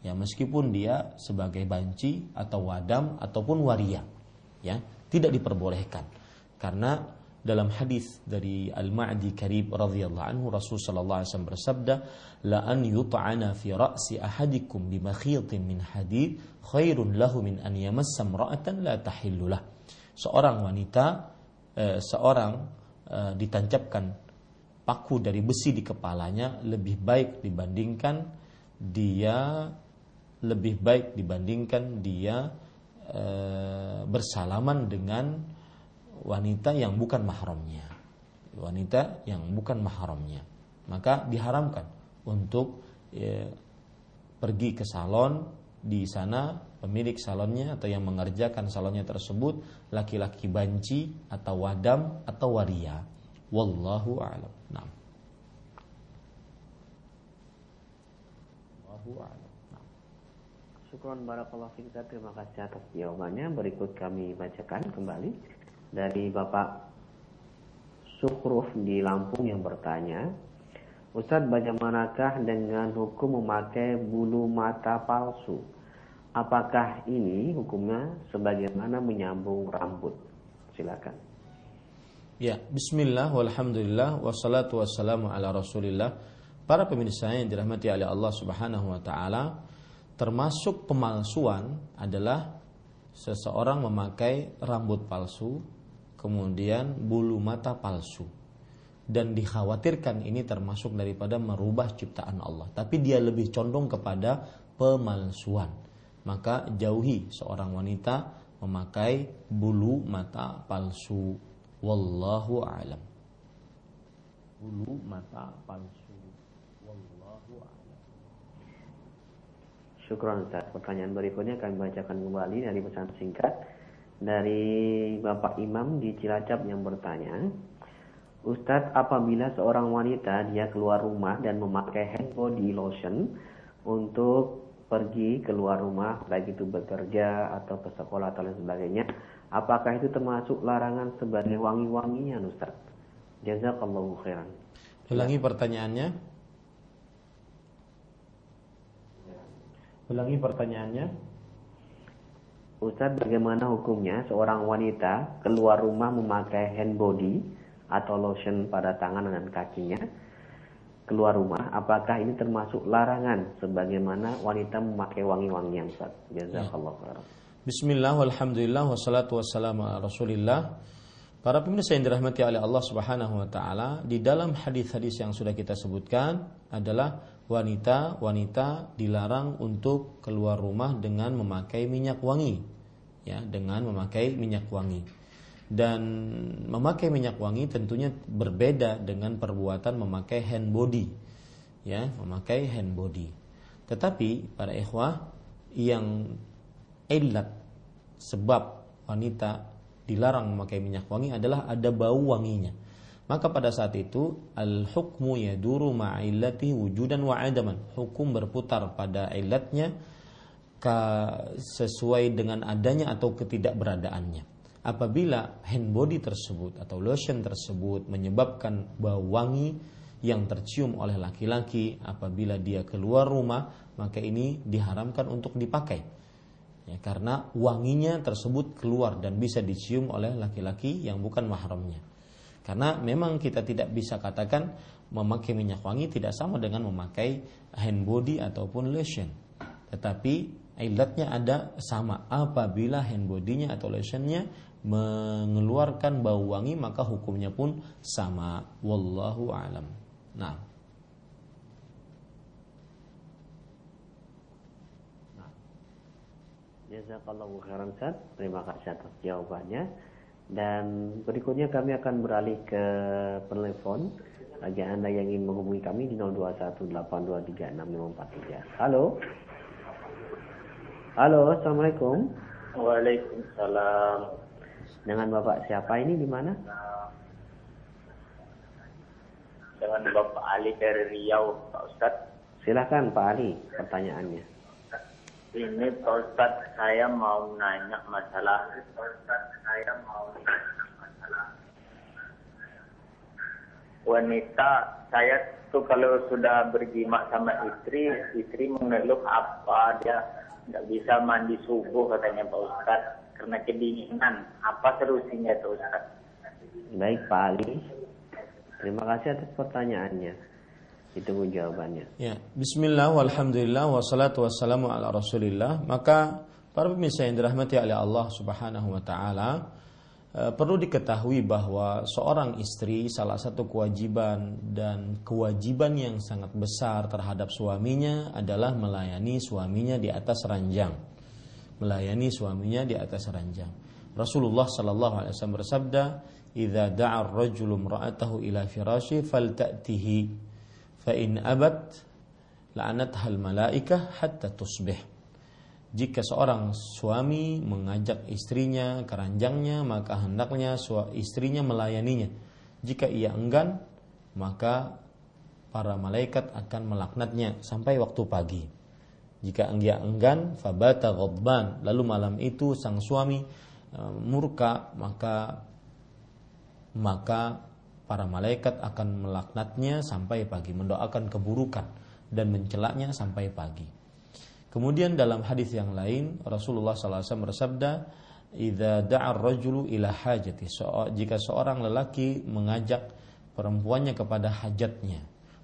Ya, meskipun dia sebagai banci atau wadam ataupun waria, ya, tidak diperbolehkan. Karena dalam hadis dari Al-Ma'di Karib radhiyallahu anhu Rasul sallallahu alaihi wasallam bersabda la an yut'ana fi ra'si ahadikum bi makhitin min hadid khairun lahu min an yamassa imra'atan la tahillulah seorang wanita eh, seorang eh, ditancapkan paku dari besi di kepalanya lebih baik dibandingkan dia lebih baik dibandingkan dia eh, bersalaman dengan wanita yang bukan mahramnya. Wanita yang bukan mahramnya. Maka diharamkan untuk ya, pergi ke salon. Di sana pemilik salonnya atau yang mengerjakan salonnya tersebut laki-laki banci atau wadam atau waria. Wallahu a'lam. Nah wallahu a'lam. Syukron terima kasih atas jawabannya. Berikut kami bacakan kembali dari Bapak Sukhruf di Lampung yang bertanya, Ustadz bagaimanakah dengan hukum memakai bulu mata palsu? Apakah ini hukumnya sebagaimana menyambung rambut? Silakan. Ya, bismillah, walhamdulillah, wassalatu wassalamu ala rasulillah. Para pemirsa yang dirahmati oleh Allah subhanahu wa ta'ala, termasuk pemalsuan adalah seseorang memakai rambut palsu, kemudian bulu mata palsu. Dan dikhawatirkan ini termasuk daripada merubah ciptaan Allah. Tapi dia lebih condong kepada pemalsuan. Maka jauhi seorang wanita memakai bulu mata palsu. Wallahu alam. Bulu mata palsu. Wallahu alam. Syukron Ustaz. Pertanyaan berikutnya kami bacakan kembali dari pesan singkat dari Bapak Imam di Cilacap yang bertanya, Ustadz apabila seorang wanita dia keluar rumah dan memakai hand body lotion untuk pergi keluar rumah baik itu bekerja atau ke sekolah atau lain sebagainya apakah itu termasuk larangan sebagai wangi-wangian Ustaz jazakallahu khairan. Ulangi pertanyaannya. Ulangi pertanyaannya Ustadz bagaimana hukumnya seorang wanita keluar rumah memakai hand body atau lotion pada tangan dan kakinya keluar rumah? Apakah ini termasuk larangan sebagaimana wanita memakai wangi-wangian Ustaz? Jazakallah khairan. Bismillah walhamdulillah wassalatu wassalamu ala rasulillah. Para pemirsa yang dirahmati oleh Allah Subhanahu wa taala, di dalam hadis-hadis yang sudah kita sebutkan adalah wanita-wanita dilarang untuk keluar rumah dengan memakai minyak wangi. Ya dengan memakai minyak wangi. Dan memakai minyak wangi tentunya berbeda dengan perbuatan memakai hand body. Ya memakai hand body. Tetapi para ikhwah yang ilat sebab wanita dilarang memakai minyak wangi adalah ada bau wanginya maka pada saat itu al hukmu yaduru ma'illati wujudan wa adaman. Hukum berputar pada ilatnya sesuai dengan adanya atau ketidakberadaannya. Apabila hand body tersebut atau lotion tersebut menyebabkan bau wangi yang tercium oleh laki-laki apabila dia keluar rumah maka ini diharamkan untuk dipakai. Ya karena wanginya tersebut keluar dan bisa dicium oleh laki-laki yang bukan mahramnya karena memang kita tidak bisa katakan memakai minyak wangi tidak sama dengan memakai hand body ataupun lotion. Tetapi ilatnya ada sama. Apabila hand body-nya atau lotionnya mengeluarkan bau wangi maka hukumnya pun sama. Wallahu alam. Nah. nah. Jazakallahu khairan Terima kasih atas jawabannya. Dan berikutnya kami akan beralih ke penelpon bagi Anda yang ingin menghubungi kami di 0218236543. Halo. Halo, Assalamualaikum. Waalaikumsalam. Dengan Bapak siapa ini di mana? Dengan Bapak Ali dari Riau, Pak Ustadz. Silahkan Pak Ali pertanyaannya. Ini Pak Ustadz saya mau nanya masalah saya mau nanya masalah wanita saya tuh kalau sudah berjima sama istri, istri mengeluh apa dia nggak bisa mandi subuh katanya Pak Ustadz karena kedinginan. Apa solusinya tuh Ustadz? Baik Pak Ali. Terima kasih atas pertanyaannya. Ditunggu jawabannya. Ya, bismillah walhamdulillah wassalatu wassalamu ala Rasulillah. Maka para pemirsa yang dirahmati oleh Allah Subhanahu wa taala, eh, perlu diketahui bahwa seorang istri salah satu kewajiban dan kewajiban yang sangat besar terhadap suaminya adalah melayani suaminya di atas ranjang. Melayani suaminya di atas ranjang. Rasulullah sallallahu alaihi wasallam bersabda, "Idza da'a ar-rajulu imra'atahu ila firashi falta'tihi." Fa in abat la'anathal malaikah hatta tusbih jika seorang suami mengajak istrinya ke ranjangnya maka hendaknya istrinya melayaninya. Jika ia enggan maka para malaikat akan melaknatnya sampai waktu pagi. Jika ia enggan fabata ghadban lalu malam itu sang suami e, murka maka maka para malaikat akan melaknatnya sampai pagi, mendoakan keburukan dan mencelaknya sampai pagi. Kemudian dalam hadis yang lain Rasulullah SAW bersabda, "Idza da'a rajulu ila hajati." jika seorang lelaki mengajak perempuannya kepada hajatnya,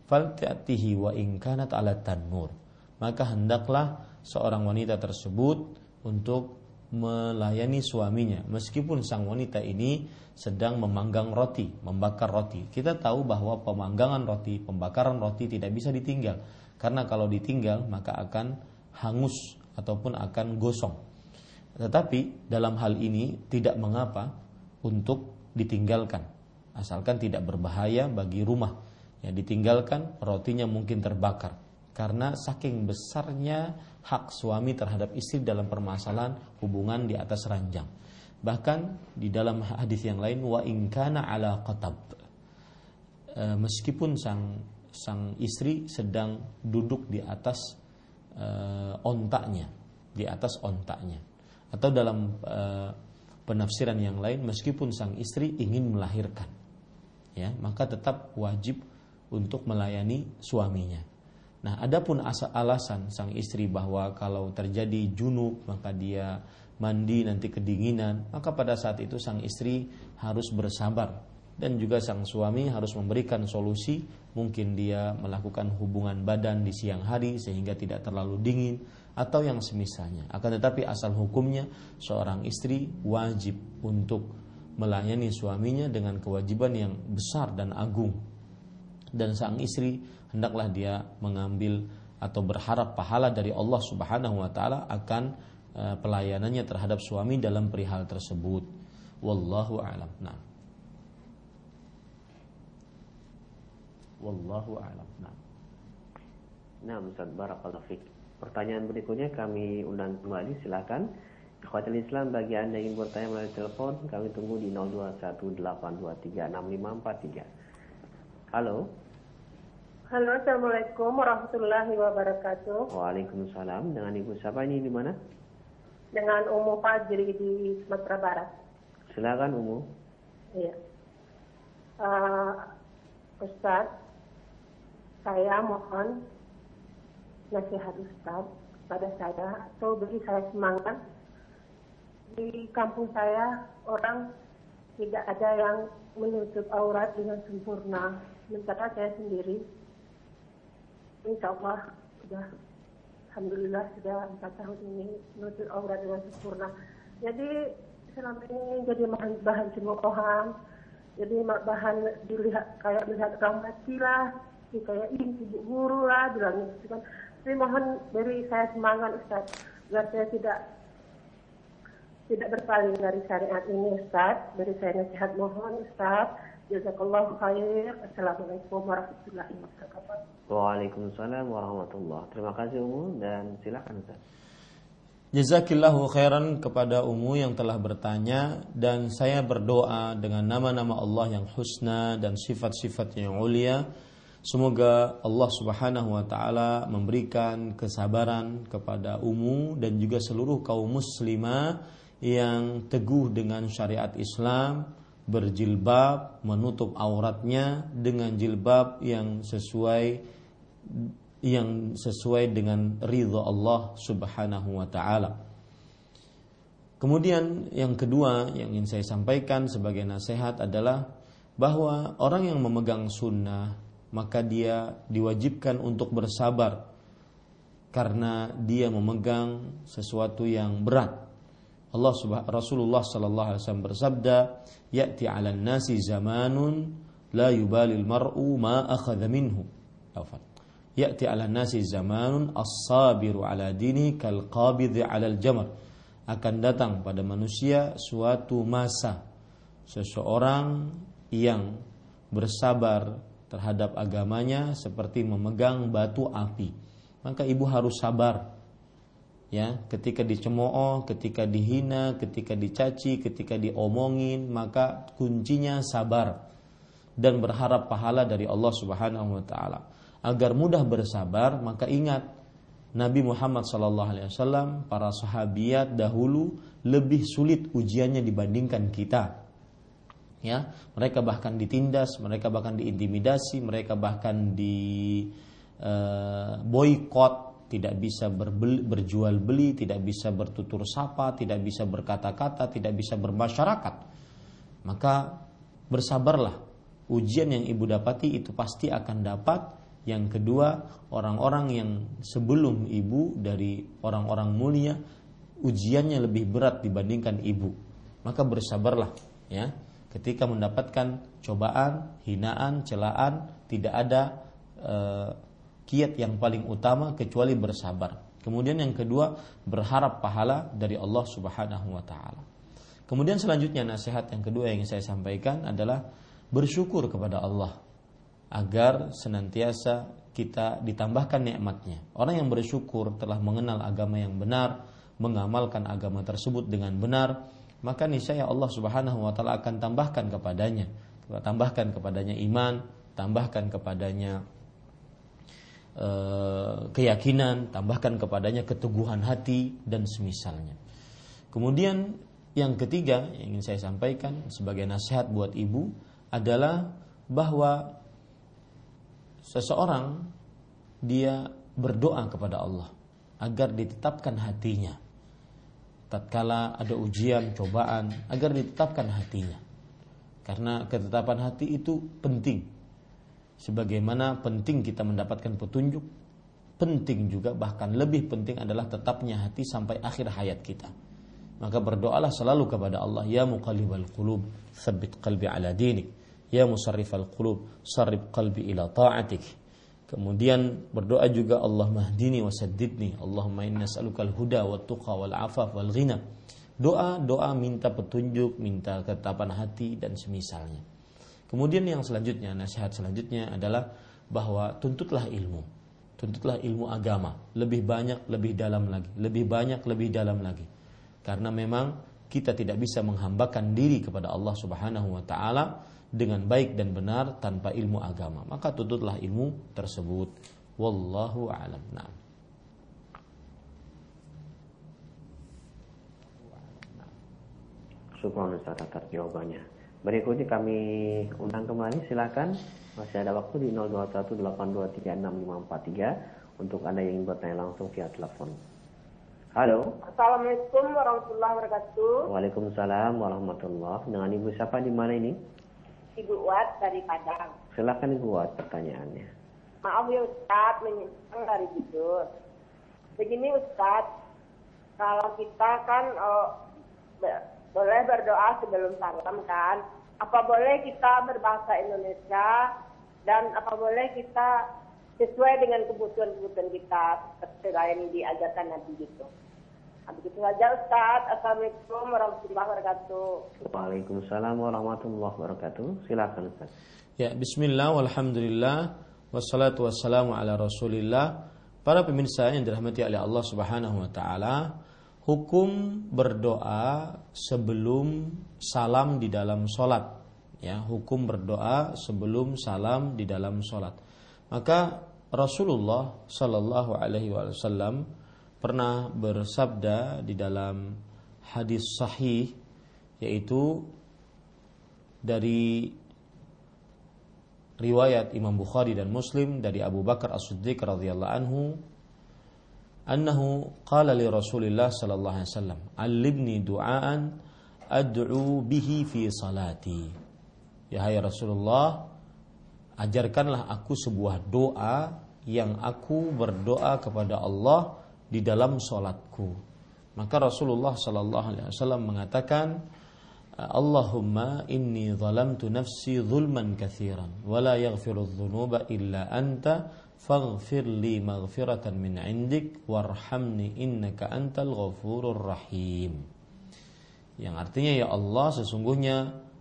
faltatihi wa in kanat ala tanur. Maka hendaklah seorang wanita tersebut untuk melayani suaminya meskipun sang wanita ini sedang memanggang roti, membakar roti. Kita tahu bahwa pemanggangan roti, pembakaran roti tidak bisa ditinggal karena kalau ditinggal maka akan hangus ataupun akan gosong. Tetapi dalam hal ini tidak mengapa untuk ditinggalkan asalkan tidak berbahaya bagi rumah. Ya ditinggalkan rotinya mungkin terbakar karena saking besarnya hak suami terhadap istri dalam permasalahan hubungan di atas ranjang. Bahkan di dalam hadis yang lain wa ingkana ala qatab. E, meskipun sang sang istri sedang duduk di atas e, ontaknya, di atas ontaknya. Atau dalam e, penafsiran yang lain meskipun sang istri ingin melahirkan. Ya, maka tetap wajib untuk melayani suaminya. Nah, adapun alasan sang istri bahwa kalau terjadi junub maka dia mandi nanti kedinginan, maka pada saat itu sang istri harus bersabar dan juga sang suami harus memberikan solusi, mungkin dia melakukan hubungan badan di siang hari sehingga tidak terlalu dingin atau yang semisalnya. Akan tetapi asal hukumnya seorang istri wajib untuk melayani suaminya dengan kewajiban yang besar dan agung. Dan sang istri hendaklah dia mengambil atau berharap pahala dari Allah Subhanahu wa taala akan Eh, pelayanannya terhadap suami dalam perihal tersebut. Wallahu a'lam. Nah. Wallahu a'lam. Nah. Nah, Ustaz Barakallahu Fik. Pertanyaan berikutnya kami undang kembali, silakan. Ikhwatul Islam bagi Anda yang bertanya melalui telepon, kami tunggu di 0218236543. Halo. Halo, Assalamualaikum warahmatullahi wabarakatuh. Waalaikumsalam. Dengan Ibu siapa ini di mana? dengan Umu Fajri di Sumatera Barat. Silakan Umu. Iya. Uh, Ustaz, saya mohon nasihat Ustaz pada saya atau beri saya semangat. Di kampung saya orang tidak ada yang menutup aurat dengan sempurna. Sementara saya sendiri, insya Allah sudah Alhamdulillah sudah empat tahun ini menutup aurat dengan sempurna. Jadi selama ini jadi bahan bahan cemoohan, jadi bahan dilihat kayak melihat orang mati kayak ini ibu guru lah, bilang gitu kan. Tapi mohon beri saya semangat Ustaz, agar saya tidak tidak berpaling dari syariat ini Ustaz. Beri saya nasihat mohon Ustaz. Jazakallahu khair. Assalamualaikum warahmatullahi wabarakatuh. Waalaikumsalam warahmatullahi Terima kasih Umu dan silakan Ustaz. Jazakillahu khairan kepada Umu yang telah bertanya dan saya berdoa dengan nama-nama Allah yang husna dan sifat-sifat yang mulia Semoga Allah Subhanahu wa taala memberikan kesabaran kepada Umu dan juga seluruh kaum muslimah yang teguh dengan syariat Islam, berjilbab, menutup auratnya dengan jilbab yang sesuai yang sesuai dengan ridha Allah Subhanahu wa taala. Kemudian yang kedua yang ingin saya sampaikan sebagai nasihat adalah bahwa orang yang memegang sunnah maka dia diwajibkan untuk bersabar karena dia memegang sesuatu yang berat. Allah subhanahu Rasulullah sallallahu alaihi wasallam bersabda, "Ya'ti 'alan nasi zamanun la yubalil mar'u ma akhadha minhu." Afan. Ya'ti 'alan nasi zamanun as-sabiru 'ala dini kal qabidhi 'ala al-jamr akan datang pada manusia suatu masa seseorang yang bersabar terhadap agamanya seperti memegang batu api. Maka ibu harus sabar. Ya, ketika dicemooh, ketika dihina, ketika dicaci, ketika diomongin, maka kuncinya sabar dan berharap pahala dari Allah Subhanahu wa taala. Agar mudah bersabar, maka ingat Nabi Muhammad SAW, para sahabiat dahulu lebih sulit ujiannya dibandingkan kita. Ya, mereka bahkan ditindas, mereka bahkan diintimidasi, mereka bahkan di uh, boykot, tidak bisa berbeli, berjual beli, tidak bisa bertutur sapa, tidak bisa berkata-kata, tidak bisa bermasyarakat. Maka bersabarlah. Ujian yang ibu dapati itu pasti akan dapat yang kedua, orang-orang yang sebelum ibu dari orang-orang mulia ujiannya lebih berat dibandingkan ibu. Maka bersabarlah ya. Ketika mendapatkan cobaan, hinaan, celaan, tidak ada uh, kiat yang paling utama kecuali bersabar. Kemudian yang kedua, berharap pahala dari Allah Subhanahu wa taala. Kemudian selanjutnya nasihat yang kedua yang saya sampaikan adalah bersyukur kepada Allah agar senantiasa kita ditambahkan nikmatnya. Orang yang bersyukur telah mengenal agama yang benar, mengamalkan agama tersebut dengan benar, maka niscaya Allah Subhanahu wa taala akan tambahkan kepadanya, tambahkan kepadanya iman, tambahkan kepadanya keyakinan, tambahkan kepadanya keteguhan hati dan semisalnya. Kemudian yang ketiga yang ingin saya sampaikan sebagai nasihat buat ibu adalah bahwa seseorang dia berdoa kepada Allah agar ditetapkan hatinya. Tatkala ada ujian cobaan agar ditetapkan hatinya. Karena ketetapan hati itu penting sebagaimana penting kita mendapatkan petunjuk penting juga bahkan lebih penting adalah tetapnya hati sampai akhir hayat kita maka berdoalah selalu kepada Allah ya muqallibal qulub tsabbit qalbi ala dinik Ya musarrifal qulub, sarrif qalbi ila ta'atik. Kemudian berdoa juga Allah mahdini wa saddidni. Allahumma inna nas'alukal huda wa tuqa wal afaf wal ghina. Doa, doa minta petunjuk, minta ketetapan hati dan semisalnya. Kemudian yang selanjutnya, nasihat selanjutnya adalah bahwa tuntutlah ilmu. Tuntutlah ilmu agama. Lebih banyak, lebih dalam lagi. Lebih banyak, lebih dalam lagi. Karena memang kita tidak bisa menghambakan diri kepada Allah Subhanahu wa taala dengan baik dan benar tanpa ilmu agama. Maka tuntutlah ilmu tersebut. Wallahu a'lam. Nah. Ustaz atas jawabannya. Berikutnya kami undang kembali silakan masih ada waktu di 0218236543 untuk Anda yang ingin bertanya langsung via telepon. Halo. Assalamualaikum warahmatullahi wabarakatuh. Waalaikumsalam warahmatullahi Dengan Ibu siapa di mana ini? Ibu Wat dari Padang. Silakan Ibu Wat pertanyaannya. Maaf ya Ustaz, menyimpang dari tidur. Begini Ustaz, kalau kita kan oh, boleh berdoa sebelum salam kan? Apa boleh kita berbahasa Indonesia dan apa boleh kita sesuai dengan kebutuhan-kebutuhan kita seperti yang diajarkan Nabi gitu. Begitu saja Ustaz. Assalamualaikum warahmatullahi wabarakatuh. Waalaikumsalam warahmatullahi wabarakatuh. Silakan Ustaz. Ya, bismillah walhamdulillah wassalatu wassalamu ala Rasulillah. Para pemirsa yang dirahmati oleh Allah Subhanahu wa taala, hukum berdoa sebelum salam di dalam solat. Ya, hukum berdoa sebelum salam di dalam solat. Maka Rasulullah Shallallahu Alaihi Wasallam pernah bersabda di dalam hadis sahih yaitu dari riwayat Imam Bukhari dan Muslim dari Abu Bakar As-Siddiq radhiyallahu anhu annahu qala li Rasulillah sallallahu alaihi wasallam allimni du'aan ad'u bihi fi salati. Ya hai Rasulullah ajarkanlah aku sebuah doa yang aku berdoa kepada Allah di dalam solatku maka Rasulullah sallallahu alaihi wasallam mengatakan Allahumma inni zalamtu nafsi zulman kathiran wa la yaghfiru illa anta faghfir li maghfiratan min indik warhamni innaka antal ghafurur rahim. Yang artinya ya Allah sesungguhnya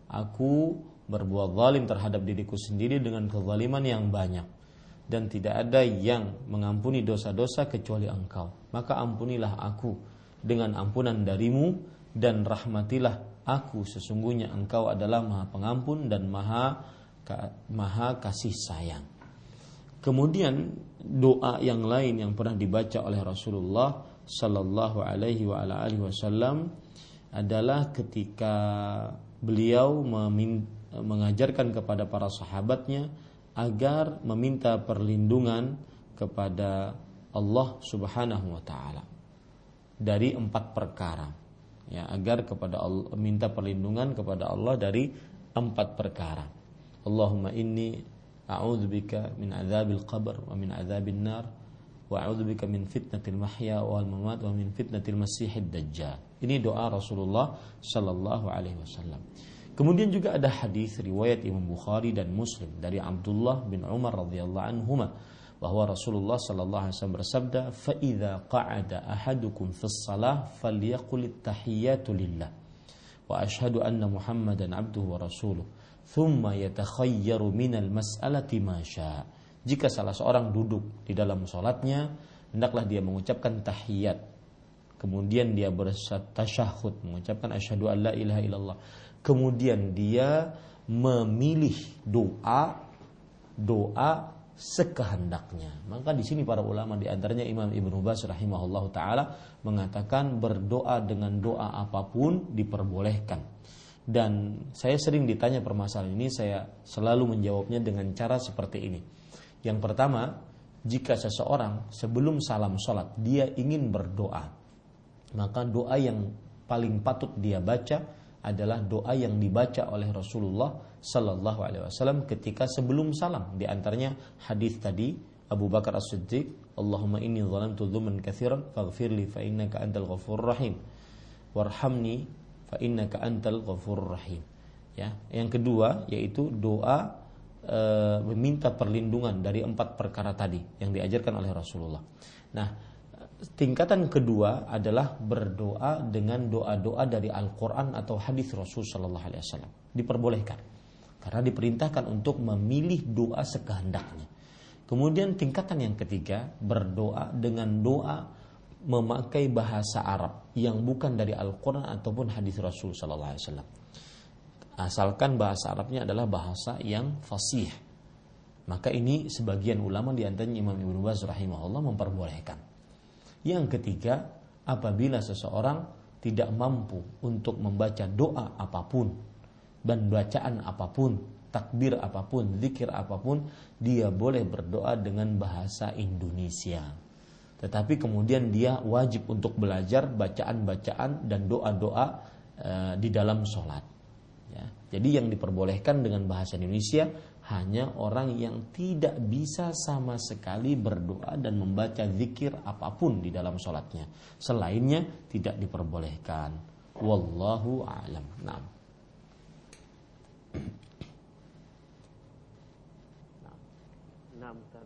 aku berbuat zalim terhadap diriku sendiri dengan kezaliman yang banyak. Dan tidak ada yang mengampuni dosa-dosa kecuali engkau. Maka ampunilah aku dengan ampunan darimu dan rahmatilah aku. Sesungguhnya engkau adalah maha pengampun dan maha maha kasih sayang. Kemudian doa yang lain yang pernah dibaca oleh Rasulullah Sallallahu Alaihi Wasallam adalah ketika beliau mengajarkan kepada para sahabatnya agar meminta perlindungan kepada Allah Subhanahu wa taala dari empat perkara ya agar kepada Allah minta perlindungan kepada Allah dari empat perkara. Allahumma inni adzabil qabr wa min adzabil nar wa a'udzubika min fitnatil mahya wal mamat wa min fitnatil masiihid dajjal. Ini doa Rasulullah sallallahu alaihi wasallam. Kemudian juga ada hadis riwayat Imam Bukhari dan Muslim dari Abdullah bin Umar radhiyallahu anhuma bahwa Rasulullah sallallahu alaihi wasallam bersabda fa idza qa'ada ahadukum fis salah falyaqul tahiyyatu lillah wa ashhadu anna muhammadan abduhu wa rasuluh thumma yatakhayyaru minal mas'alati ma jika salah seorang duduk di dalam salatnya hendaklah dia mengucapkan tahiyat kemudian dia bertasyahud mengucapkan asyhadu alla ilaha illallah kemudian dia memilih doa doa sekehendaknya. Maka di sini para ulama di antaranya Imam Ibnu Bas rahimahullah taala mengatakan berdoa dengan doa apa pun diperbolehkan. Dan saya sering ditanya permasalahan ini, saya selalu menjawabnya dengan cara seperti ini. Yang pertama, jika seseorang sebelum salam sholat dia ingin berdoa, maka doa yang paling patut dia baca adalah doa yang dibaca oleh Rasulullah Sallallahu Alaihi Wasallam ketika sebelum salam. Di antaranya hadis tadi Abu Bakar As-Siddiq, Allahumma inni zalamtu dzuman katsiran faghfirli fa innaka antal ghafurur rahim. Warhamni fa innaka antal ghafurur rahim. Ya, yang kedua yaitu doa e, meminta perlindungan dari empat perkara tadi yang diajarkan oleh Rasulullah. Nah, tingkatan kedua adalah berdoa dengan doa-doa dari Al-Quran atau hadis Rasul Shallallahu Alaihi Wasallam diperbolehkan karena diperintahkan untuk memilih doa sekehendaknya. Kemudian tingkatan yang ketiga berdoa dengan doa memakai bahasa Arab yang bukan dari Al-Quran ataupun hadis Rasul Shallallahu Alaihi Wasallam. Asalkan bahasa Arabnya adalah bahasa yang fasih. Maka ini sebagian ulama di antaranya Imam Ibnu Baz rahimahullah memperbolehkan. Yang ketiga, apabila seseorang tidak mampu untuk membaca doa apa pun dan bacaan apa pun, takbir apa pun, zikir apa pun, dia boleh berdoa dengan bahasa Indonesia. Tetapi kemudian dia wajib untuk belajar bacaan-bacaan dan doa-doa e, di dalam sholat. Ya. Jadi yang diperbolehkan dengan bahasa Indonesia hanya orang yang tidak bisa sama sekali berdoa dan membaca zikir apa pun di dalam sholatnya. Selainnya tidak diperbolehkan. Wallahu a'lam. Nah.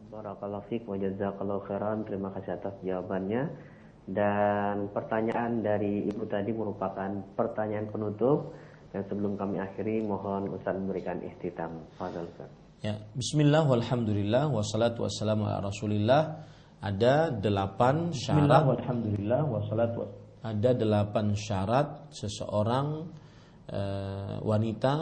Barakallahu fiik wa jazakallahu khairan. Terima kasih atas jawabannya. Dan pertanyaan dari Ibu tadi merupakan pertanyaan penutup dan sebelum kami akhiri, mohon Ustaz memberikan istitam. Fadal Ustaz. Ya, Bismillah, walhamdulillah, wassalatu wassalamu ala rasulillah. Ada delapan syarat. Alhamdulillah, wassalatu Ada delapan syarat seseorang e, wanita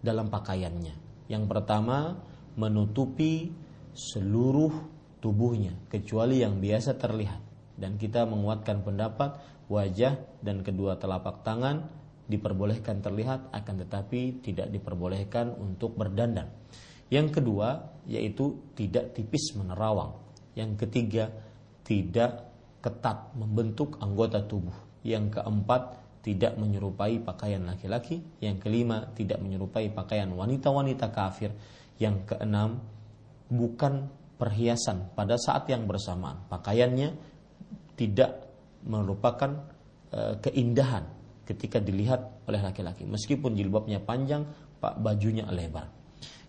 dalam pakaiannya. Yang pertama, menutupi seluruh tubuhnya kecuali yang biasa terlihat dan kita menguatkan pendapat wajah dan kedua telapak tangan diperbolehkan terlihat akan tetapi tidak diperbolehkan untuk berdandan. Yang kedua yaitu tidak tipis menerawang. Yang ketiga tidak ketat membentuk anggota tubuh. Yang keempat tidak menyerupai pakaian laki-laki. Yang kelima tidak menyerupai pakaian wanita-wanita kafir. Yang keenam bukan perhiasan pada saat yang bersamaan. Pakaiannya tidak merupakan uh, keindahan ketika dilihat oleh laki-laki. Meskipun jilbabnya panjang pak bajunya lebar.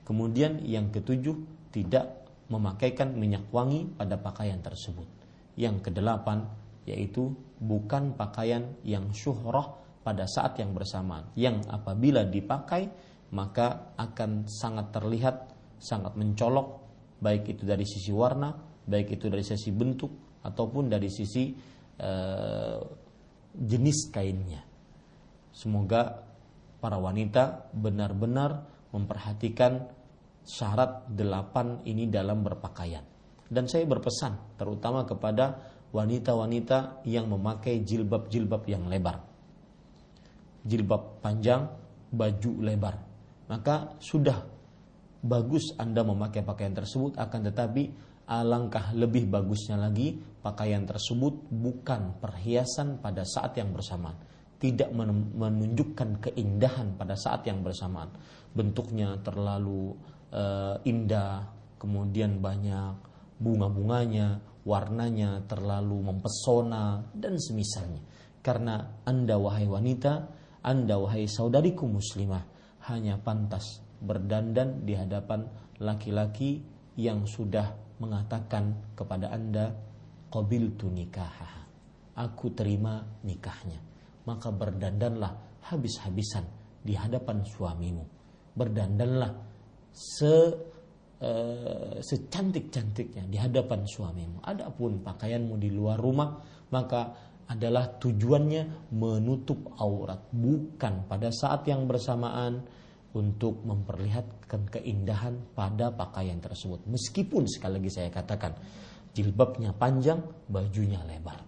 Kemudian yang ketujuh tidak memakaikan minyak wangi pada pakaian tersebut. Yang kedelapan yaitu bukan pakaian yang syuhrah pada saat yang bersamaan. Yang apabila dipakai maka akan sangat terlihat sangat mencolok baik itu dari sisi warna baik itu dari sisi bentuk ataupun dari sisi uh, jenis kainnya Semoga para wanita benar-benar memperhatikan syarat delapan ini dalam berpakaian. Dan saya berpesan terutama kepada wanita-wanita yang memakai jilbab-jilbab yang lebar. Jilbab panjang, baju lebar. Maka sudah bagus Anda memakai pakaian tersebut akan tetapi alangkah lebih bagusnya lagi pakaian tersebut bukan perhiasan pada saat yang bersamaan tidak menunjukkan keindahan pada saat yang bersamaan. Bentuknya terlalu uh, indah, kemudian banyak bunga-bunganya, warnanya terlalu mempesona dan semisalnya. Karena Anda wahai wanita, Anda wahai saudariku muslimah hanya pantas berdandan di hadapan laki-laki yang sudah mengatakan kepada Anda qabiltu nikah. Aku terima nikahnya maka berdandanlah habis-habisan di hadapan suamimu. Berdandanlah se uh, secantik-cantiknya di hadapan suamimu. Adapun pakaianmu di luar rumah, maka adalah tujuannya menutup aurat, bukan pada saat yang bersamaan untuk memperlihatkan keindahan pada pakaian tersebut. Meskipun sekali lagi saya katakan jilbabnya panjang, bajunya lebar.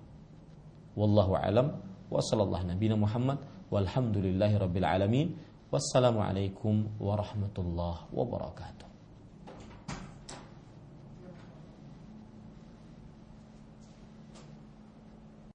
Wallahu alam wa sallallahu nabiyana Muhammad walhamdulillahi rabbil alamin wassalamu alaikum warahmatullahi wabarakatuh